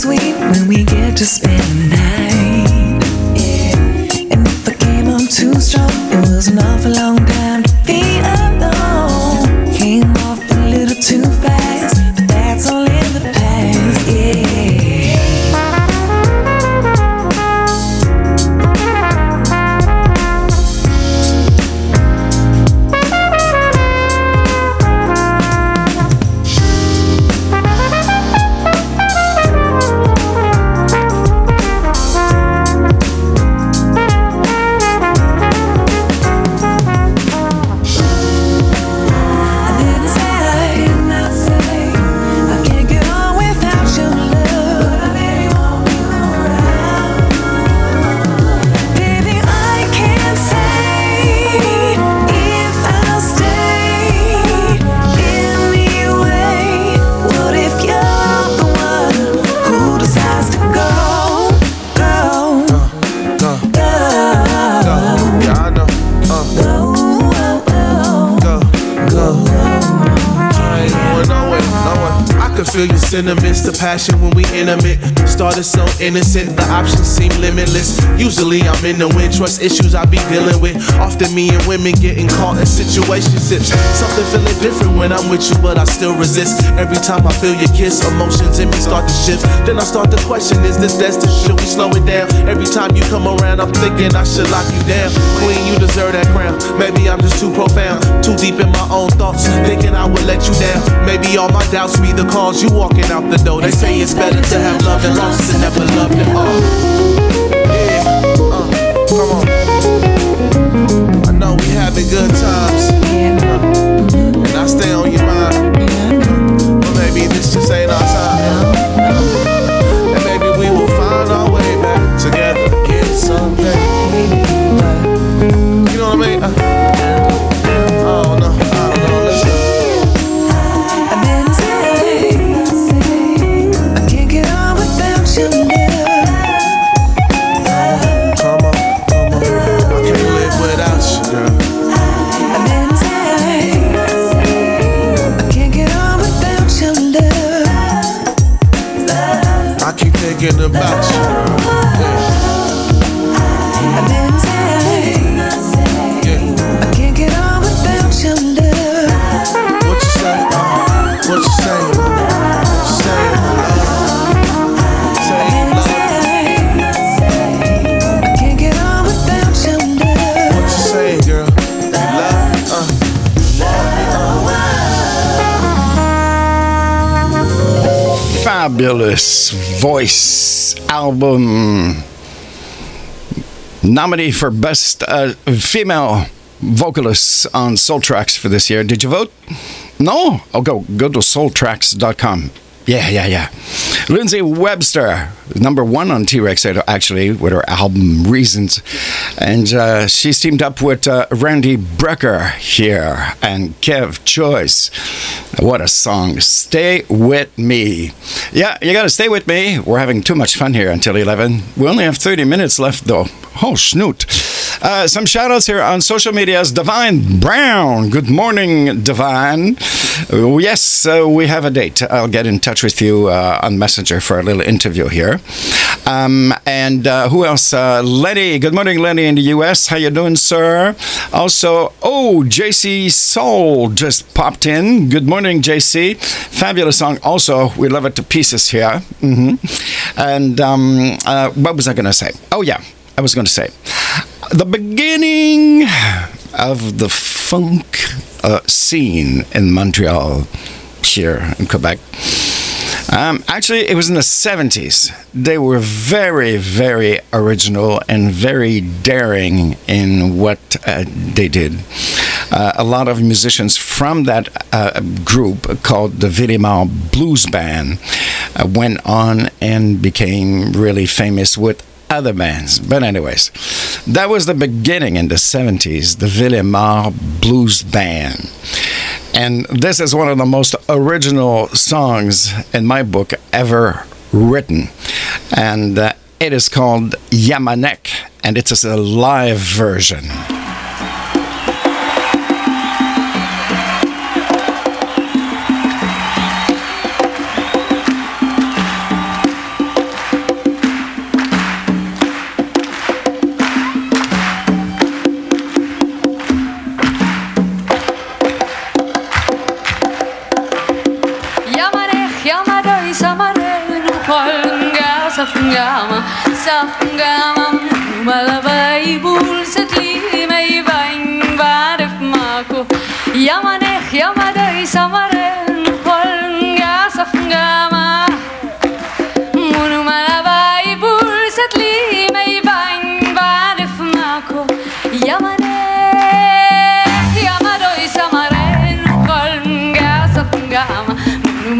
sweet when we get to spend the night. And if I came on too strong, it was an awful long time passion when we intimate. Started so innocent, the options seem limitless. Usually I'm in the win, trust issues I be dealing with. Often me and women getting caught in situationships. Something feeling different when I'm with you, but I still resist. Every time I feel your kiss, emotions in me start to shift. Then I start to question, is this destined? Should we slow it down? Every time you come around, I'm thinking I should lock you down. Queen, you deserve that crown. Maybe I'm just too profound, too deep in my own thoughts, thinking I would let you down. Maybe all my doubts be the cause you walking out the door. They say it's better to have loved and lost than never loved at all. Yeah, uh, come on. I know we having good times, uh, and I stay on your mind. Uh, but maybe this just ain't our time. Fabulous voice album. Nominee for Best uh, Female Vocalist on Soul Tracks for this year. Did you vote? No? Oh, go, go to soultracks.com. Yeah, yeah, yeah. Lindsay Webster, number one on T Rex actually, with her album Reasons. And uh, she's teamed up with uh, Randy Brecker here and Kev Choice. What a song. Stay with me. Yeah, you got to stay with me. We're having too much fun here until 11. We only have 30 minutes left, though. Oh, snoot. Uh, some shout outs here on social medias. Divine Brown. Good morning, Divine. Uh, yes, uh, we have a date. I'll get in touch with you uh, on Messenger for a little interview here. Um, and uh, who else? Uh, Lenny. Good morning, Lenny in the US. How you doing, sir? Also, oh, JC Soul just popped in. Good morning, JC. Fabulous song. Also, we love it to pieces here. hmm And um, uh, what was I going to say? Oh, yeah. I was going to say the beginning of the funk uh, scene in Montreal, here in Quebec. Um, actually, it was in the 70s. They were very, very original and very daring in what uh, they did. Uh, a lot of musicians from that uh, group called the Ville Emard Blues Band uh, went on and became really famous with other bands. But, anyways, that was the beginning in the 70s, the Ville Emard Blues Band. And this is one of the most original songs in my book ever written. And uh, it is called Yamanek, and it's a live version. Kolnga, safungama, safungama, malabai, bulset li, mei vain, varef mako. Yamanech, yamadoi, samarei, no kolnga, safungama, munu malabai, bulset li, mei mako. Yamanech, yamadoi, samarei, no kolnga, safungama, munu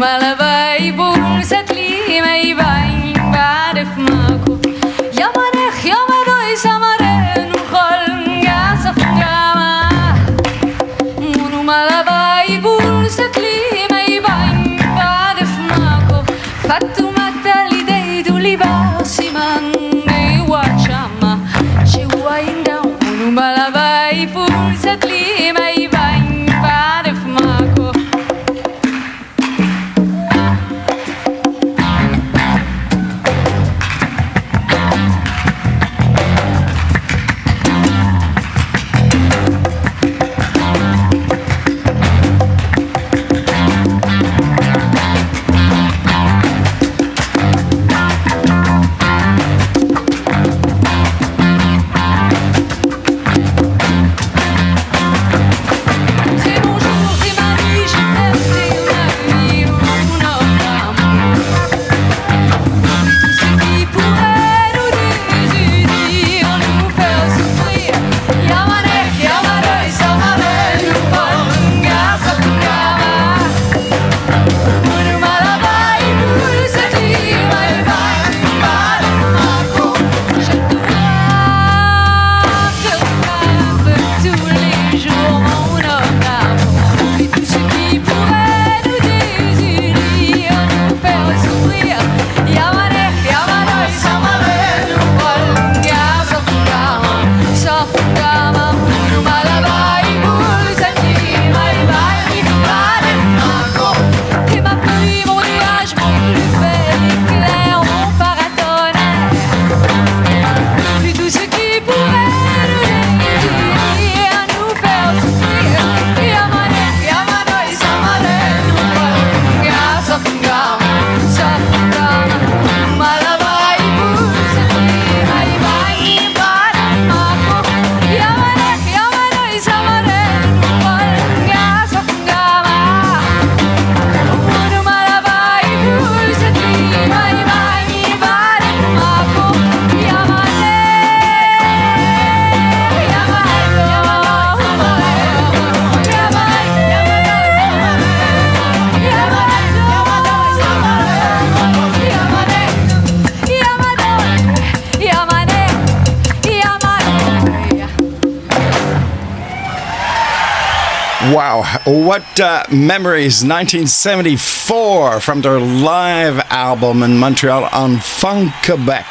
what uh, memories! 1974 from their live album in Montreal on Funk Quebec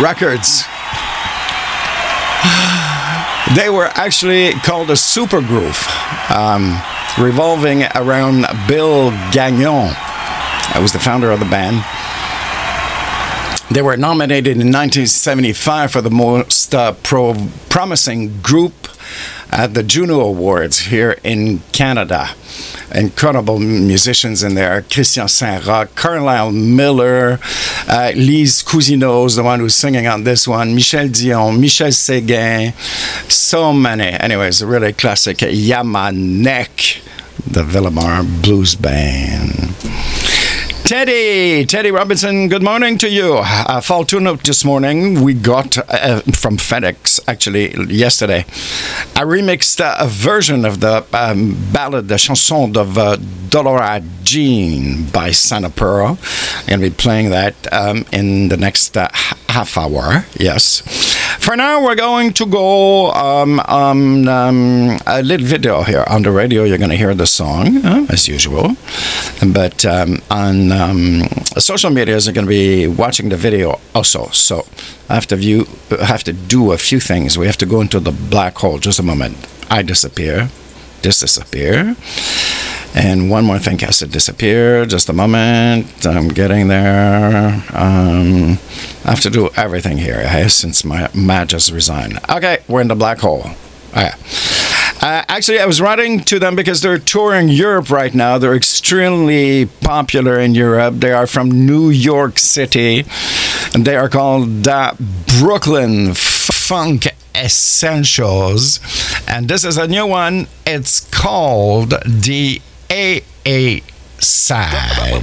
Records. They were actually called a super groove, um, revolving around Bill Gagnon. I was the founder of the band. They were nominated in 1975 for the most uh, pro- promising group at the Juno Awards here in Canada. Incredible musicians in there Christian Saint Roch, Carlisle Miller, uh, Lise Cousineau's the one who's singing on this one, Michel Dion, Michel Séguin, so many. Anyways, a really classic Yamanek, the Ville Emard Blues Band. Teddy, Teddy Robinson, good morning to you. Uh, fall tune up this morning. We got uh, from FedEx actually yesterday a remixed uh, version of the um, ballad, the chanson of uh, Dolores Jean by Son of Pearl. I'm going to be playing that um, in the next uh, half hour. Yes. For now, we're going to go um, um, um, a little video here on the radio. You're going to hear the song uh, as usual, but um, on um, social media, you're going to be watching the video also. So I have to view, have to do a few things. We have to go into the black hole. Just a moment. I disappear. This disappear. And one more thing has to disappear. Just a moment. I'm getting there. Um, I have to do everything here eh, since my Matt just resigned. Okay, we're in the black hole. Okay. Uh, actually, I was writing to them because they're touring Europe right now. They're extremely popular in Europe. They are from New York City, and they are called the Brooklyn Funk Essentials. And this is a new one. It's called the AA Side.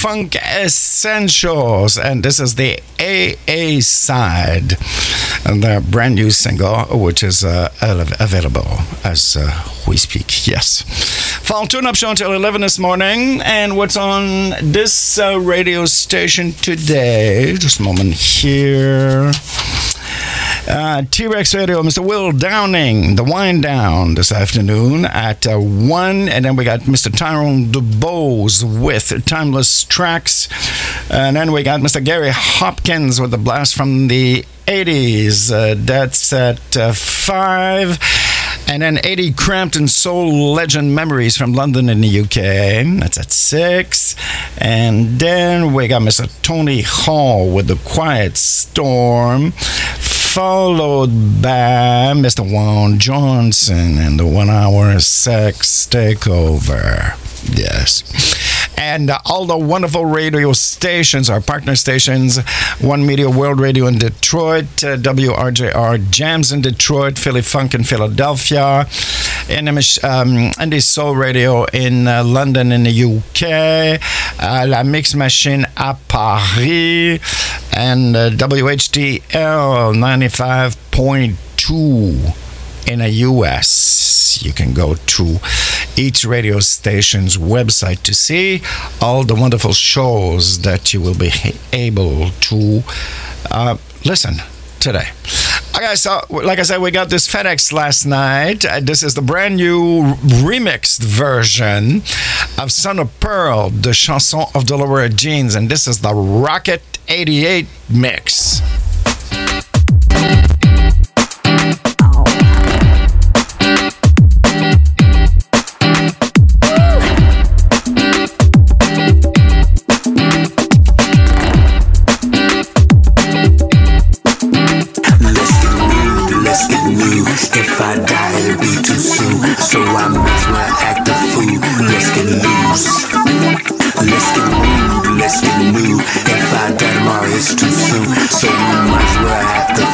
Funk Essentials, and this is the AA side, and their brand new single, which is uh, available as uh, we speak. Yes. Fall tune up show until 11 this morning, and what's on this uh, radio station today? Just a moment here. Uh, T Rex Radio, Mr. Will Downing, the wind down this afternoon at uh, 1. And then we got Mr. Tyrone DuBose with Timeless Tracks. And then we got Mr. Gary Hopkins with the blast from the 80s. Uh, that's at uh, 5. And then 80 Crampton Soul Legend Memories from London in the UK. That's at 6. And then we got Mr. Tony Hall with The Quiet Storm followed by Mr. Juan Johnson and the one hour sex takeover. Yes. And uh, all the wonderful radio stations, our partner stations, One Media World Radio in Detroit, uh, WRJR Jams in Detroit, Philly Funk in Philadelphia, NMH, um, Indie Soul Radio in uh, London in the UK, uh, La Mix Machine à Paris, and uh, WHDL 95.2 in the US. You can go to each radio station's website to see all the wonderful shows that you will be able to uh, listen today. Okay, so like I said, we got this FedEx last night. Uh, this is the brand new remixed version of Son of Pearl, the chanson of Dolores Jeans, and this is the Rocket 88 mix. So I might as well act a fool. Let's get loose. Let's get new, let's get new. If I die tomorrow, it's too soon. So we might as well act a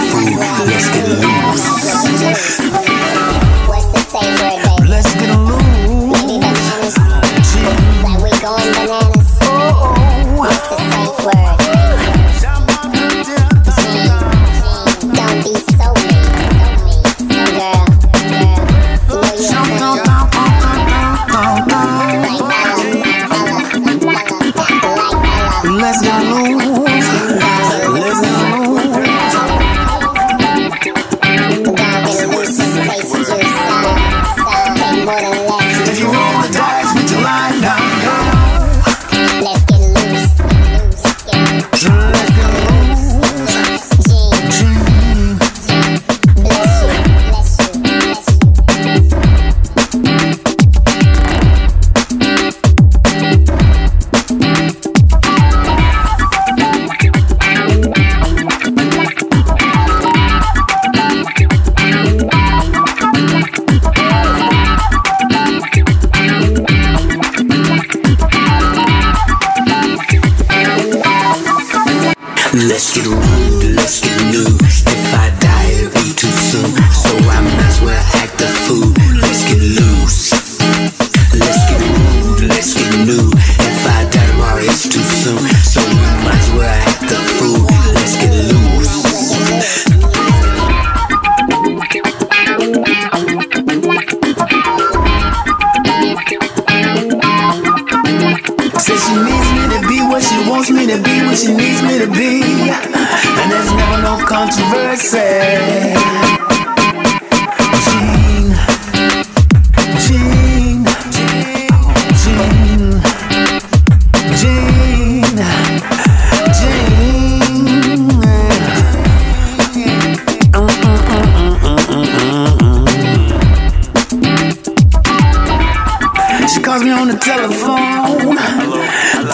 on the telephone.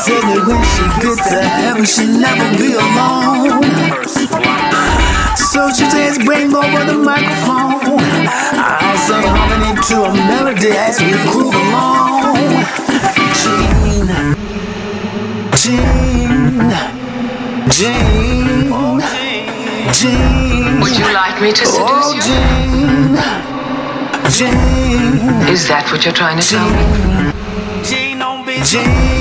Tell me when she gets to heaven, she'll never be alone. So she says, bring over the microphone. I say harmony to a melody as we groove along. Jean, Jean, Jean, Jean. Would you like me to seduce oh, you? Jean, Jean. Is that what you're trying to tell me? Jean,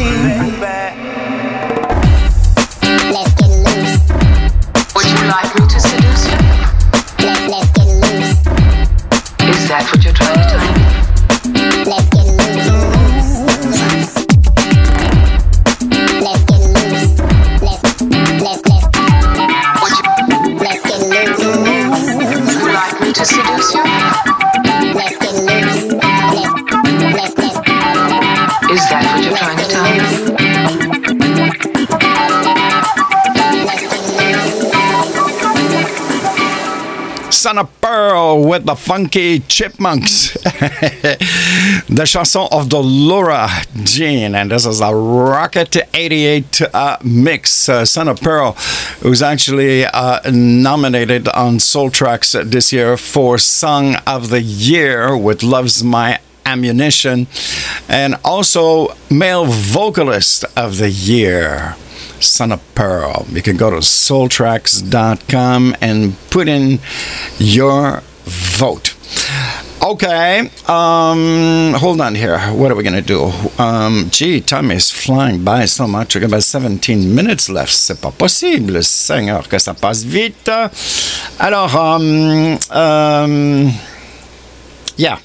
with the Funky Chipmunks. the chanson of Laura Jean, and this is a Rocket 88 uh, mix. Uh, Son of Pearl was actually uh, nominated on Soul Tracks this year for Song of the Year with Loves My Ammunition, and also Male Vocalist of the Year. Son of Pearl. You can go to soultracks.com and put in your vote. Okay, um, hold on here. What are we to do? Um, gee, time is flying by so much. We've got about 17 minutes left. C'est pas possible, Seigneur, que ça passe vite. Alors, um, um, yeah.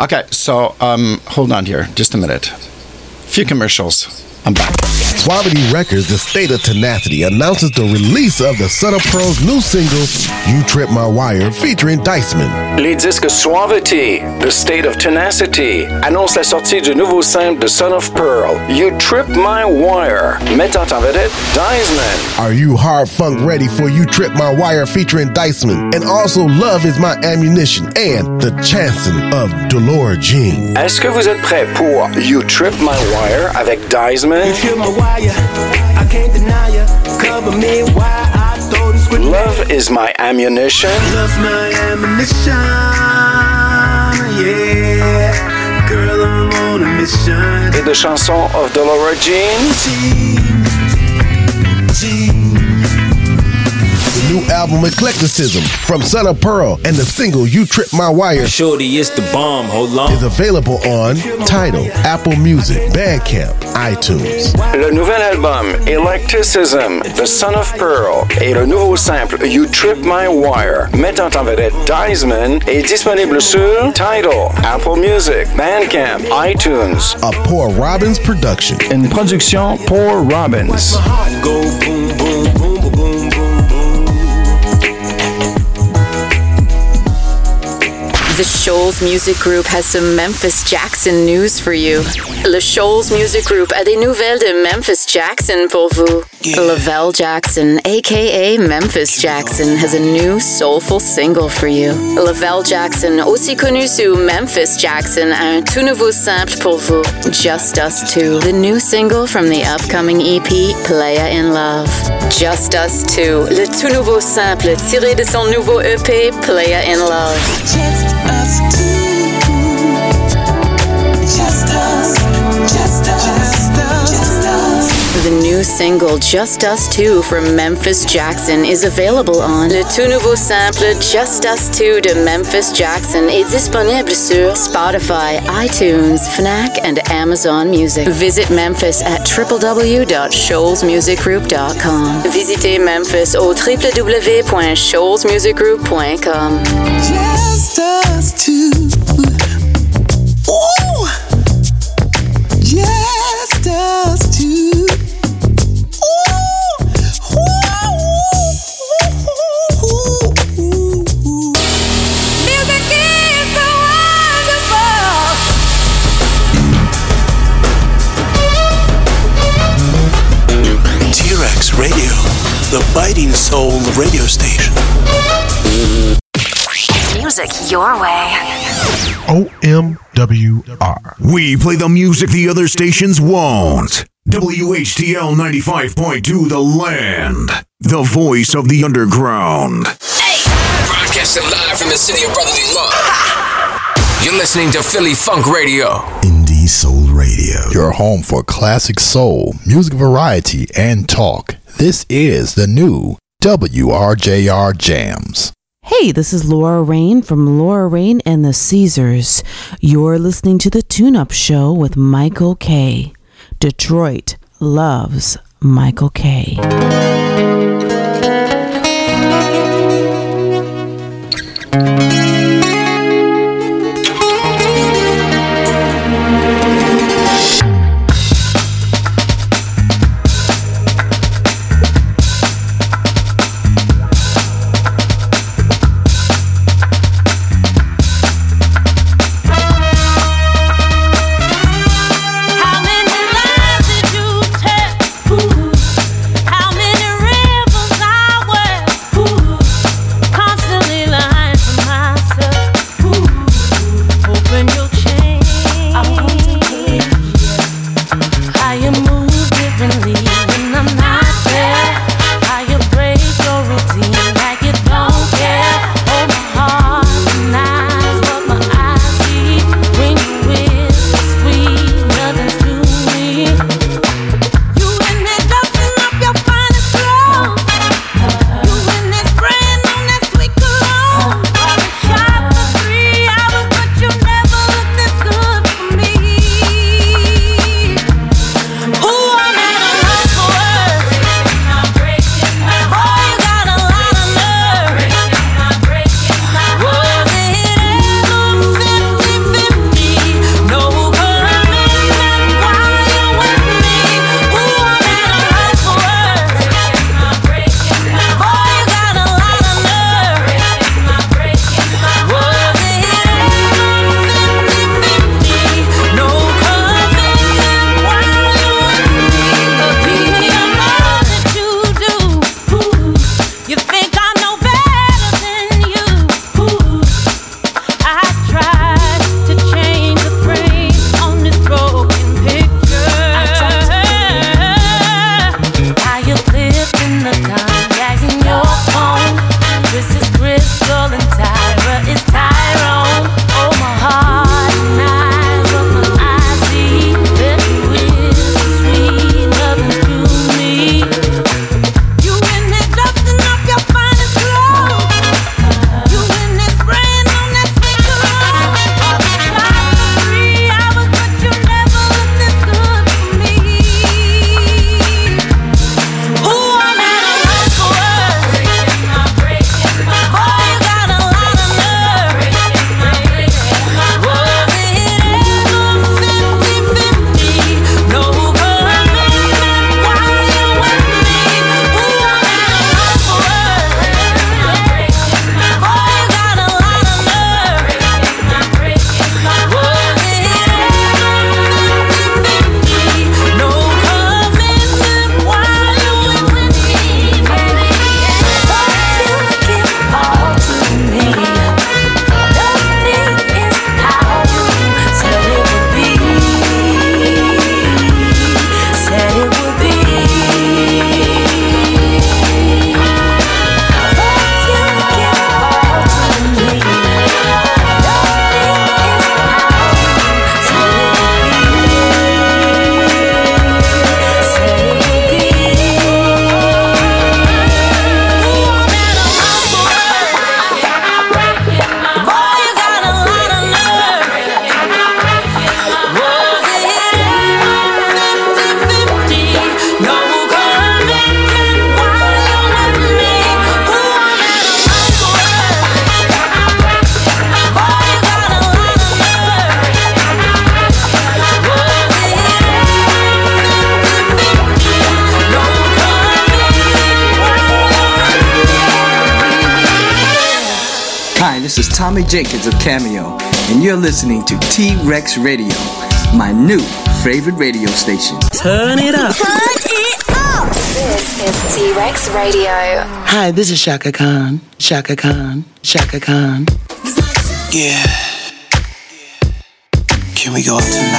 Okay, so um, hold on here. Just a minute. Few commercials. I'm back. Suavity Records, the state of tenacity, announces the release of the Son of Pearl's new single, You Trip My Wire, featuring Diceman. Les disques Suavity, The State of Tenacity, annonce la sortie du nouveau simple de Son of Pearl, You Trip My Wire, mettant en vedette Diceman. Are you hard funk ready for You Trip My Wire featuring Diceman? And also Love Is My Ammunition and The Chanson of Dolores Jean. Est-ce que vous êtes prêts pour You Trip My Wire avec Diceman? I can't deny ya. Cover me while I throw this with Love is my ammunition. Love my ammunition. Yeah. Girl, I'm on a mission. Et de chansons of Dolores Jean. New album Eclecticism from Son of Pearl and the single You Trip My Wire Shorty, it's the bomb. Hold on. is available on Tidal, Apple Music, Bandcamp, iTunes. Le nouvel album Eclecticism, The Son of Pearl et le nouveau simple You Trip My Wire, mettant en vedette Diceman, est disponible sur Tidal, Apple Music, Bandcamp, iTunes. A Poor Robbins production. Une production Poor Robbins. The Shoals Music Group has some Memphis Jackson news for you. Le Shoals Music Group a des nouvelles de Memphis Jackson pour vous. Lavelle Jackson, aka Memphis Jackson, has a new soulful single for you. Lavelle Jackson, aussi connu sous Memphis Jackson, a un tout nouveau simple pour vous. Just Us Two, the new single from the upcoming EP Playa in Love. Just Us Two, le tout nouveau simple tiré de son nouveau EP Playa in Love. Just us The new single Just Us Two from Memphis Jackson is available on le tout nouveau simple Just Us Two de Memphis Jackson est disponible sur Spotify, iTunes, Fnac, and Amazon Music. Visit Memphis at www.shoalsmusicgroup.com. Visitez Memphis au www.shoalsmusicgroup.com. Just us two. Ooh. Just us the biting soul radio station. Music your way. OMWR. We play the music the other stations won't. WHTL 95.2 The Land. The voice of the underground. Broadcasting live from the city of brotherly love. You're listening to Philly Funk Radio. Indie Soul Radio. Your home for classic soul, music variety, and talk. This is the new WRJR Jams. Hey, this is Laura Rain from Laura Rain and the Caesars. You're listening to the Tune Up Show with Michael K. Detroit loves Michael K. T Rex Radio, my new favorite radio station. Turn it up. Turn it up. This is T Rex Radio. Hi, this is Chaka Khan. Chaka Khan. Chaka Khan. Yeah. Can we go up tonight?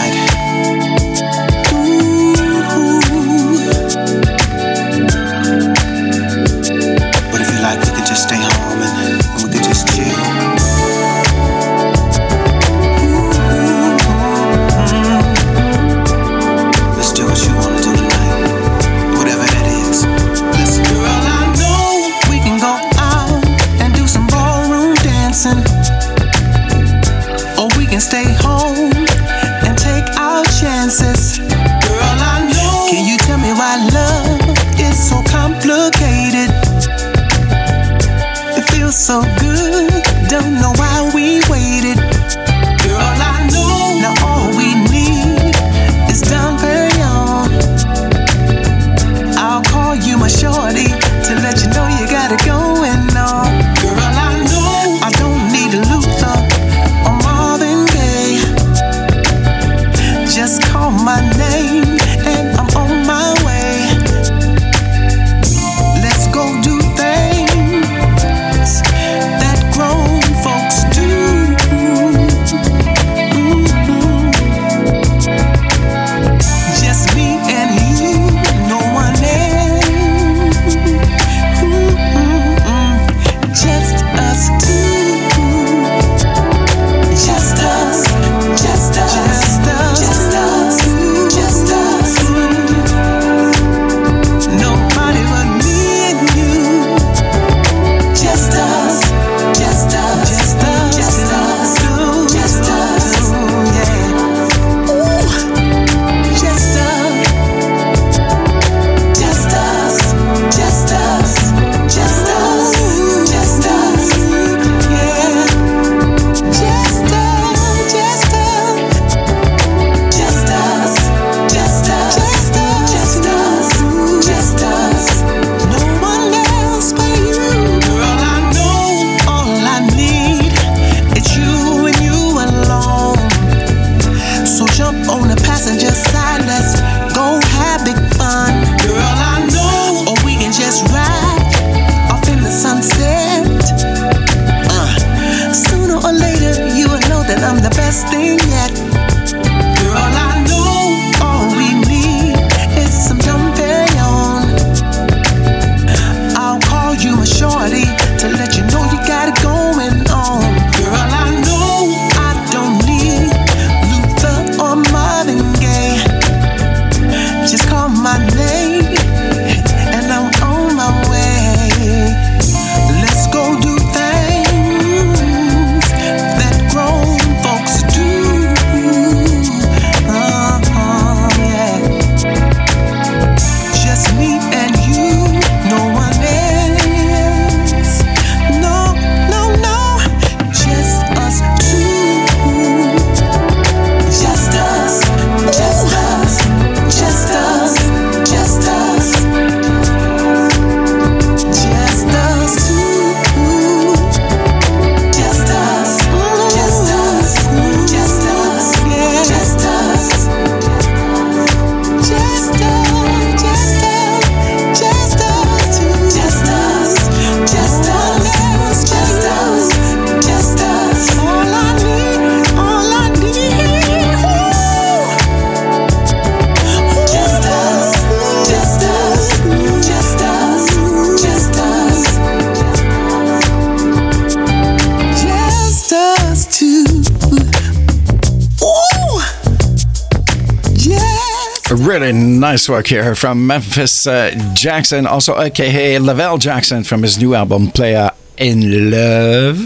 work here from Memphis uh, Jackson, also aka Lavelle Jackson from his new album Playa in Love.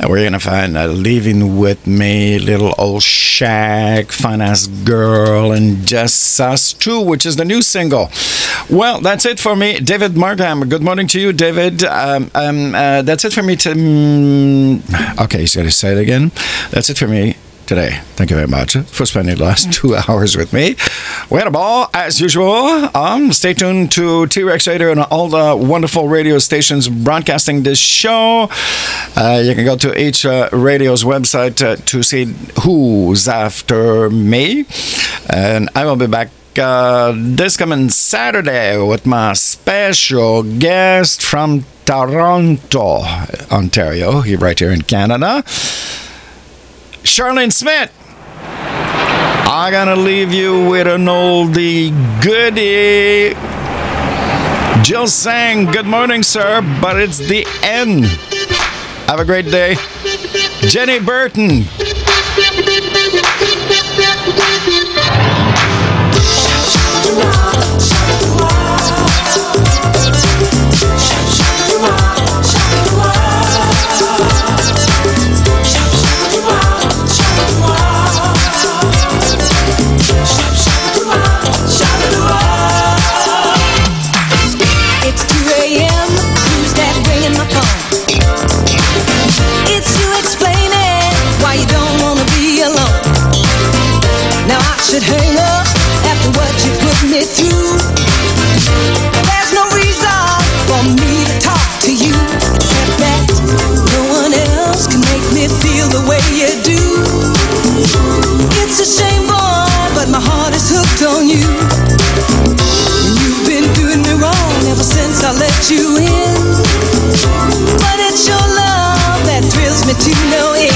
And we're gonna find uh, Living With Me, Little Old Shag, Ass Girl, and Just Us 2, which is the new single. Well, that's it for me. David Markham, good morning to you, David. Um, um, uh, that's it for me. To, um, okay, he's gonna say it again. That's it for me today. Thank you very much for spending the last two hours with me. We had a ball as usual. Um, stay tuned to T Rex Radio and all the wonderful radio stations broadcasting this show. Uh, you can go to each uh, radio's website uh, to see who's after me. And I will be back uh, this coming Saturday with my special guest from Toronto, Ontario, right here in Canada. Charlene Smith. I'm gonna leave you with an oldie goodie. Jill sang Good Morning, Sir, but it's the end. Have a great day. Jenny Burton. I let you in. But it's your love that thrills me to no end.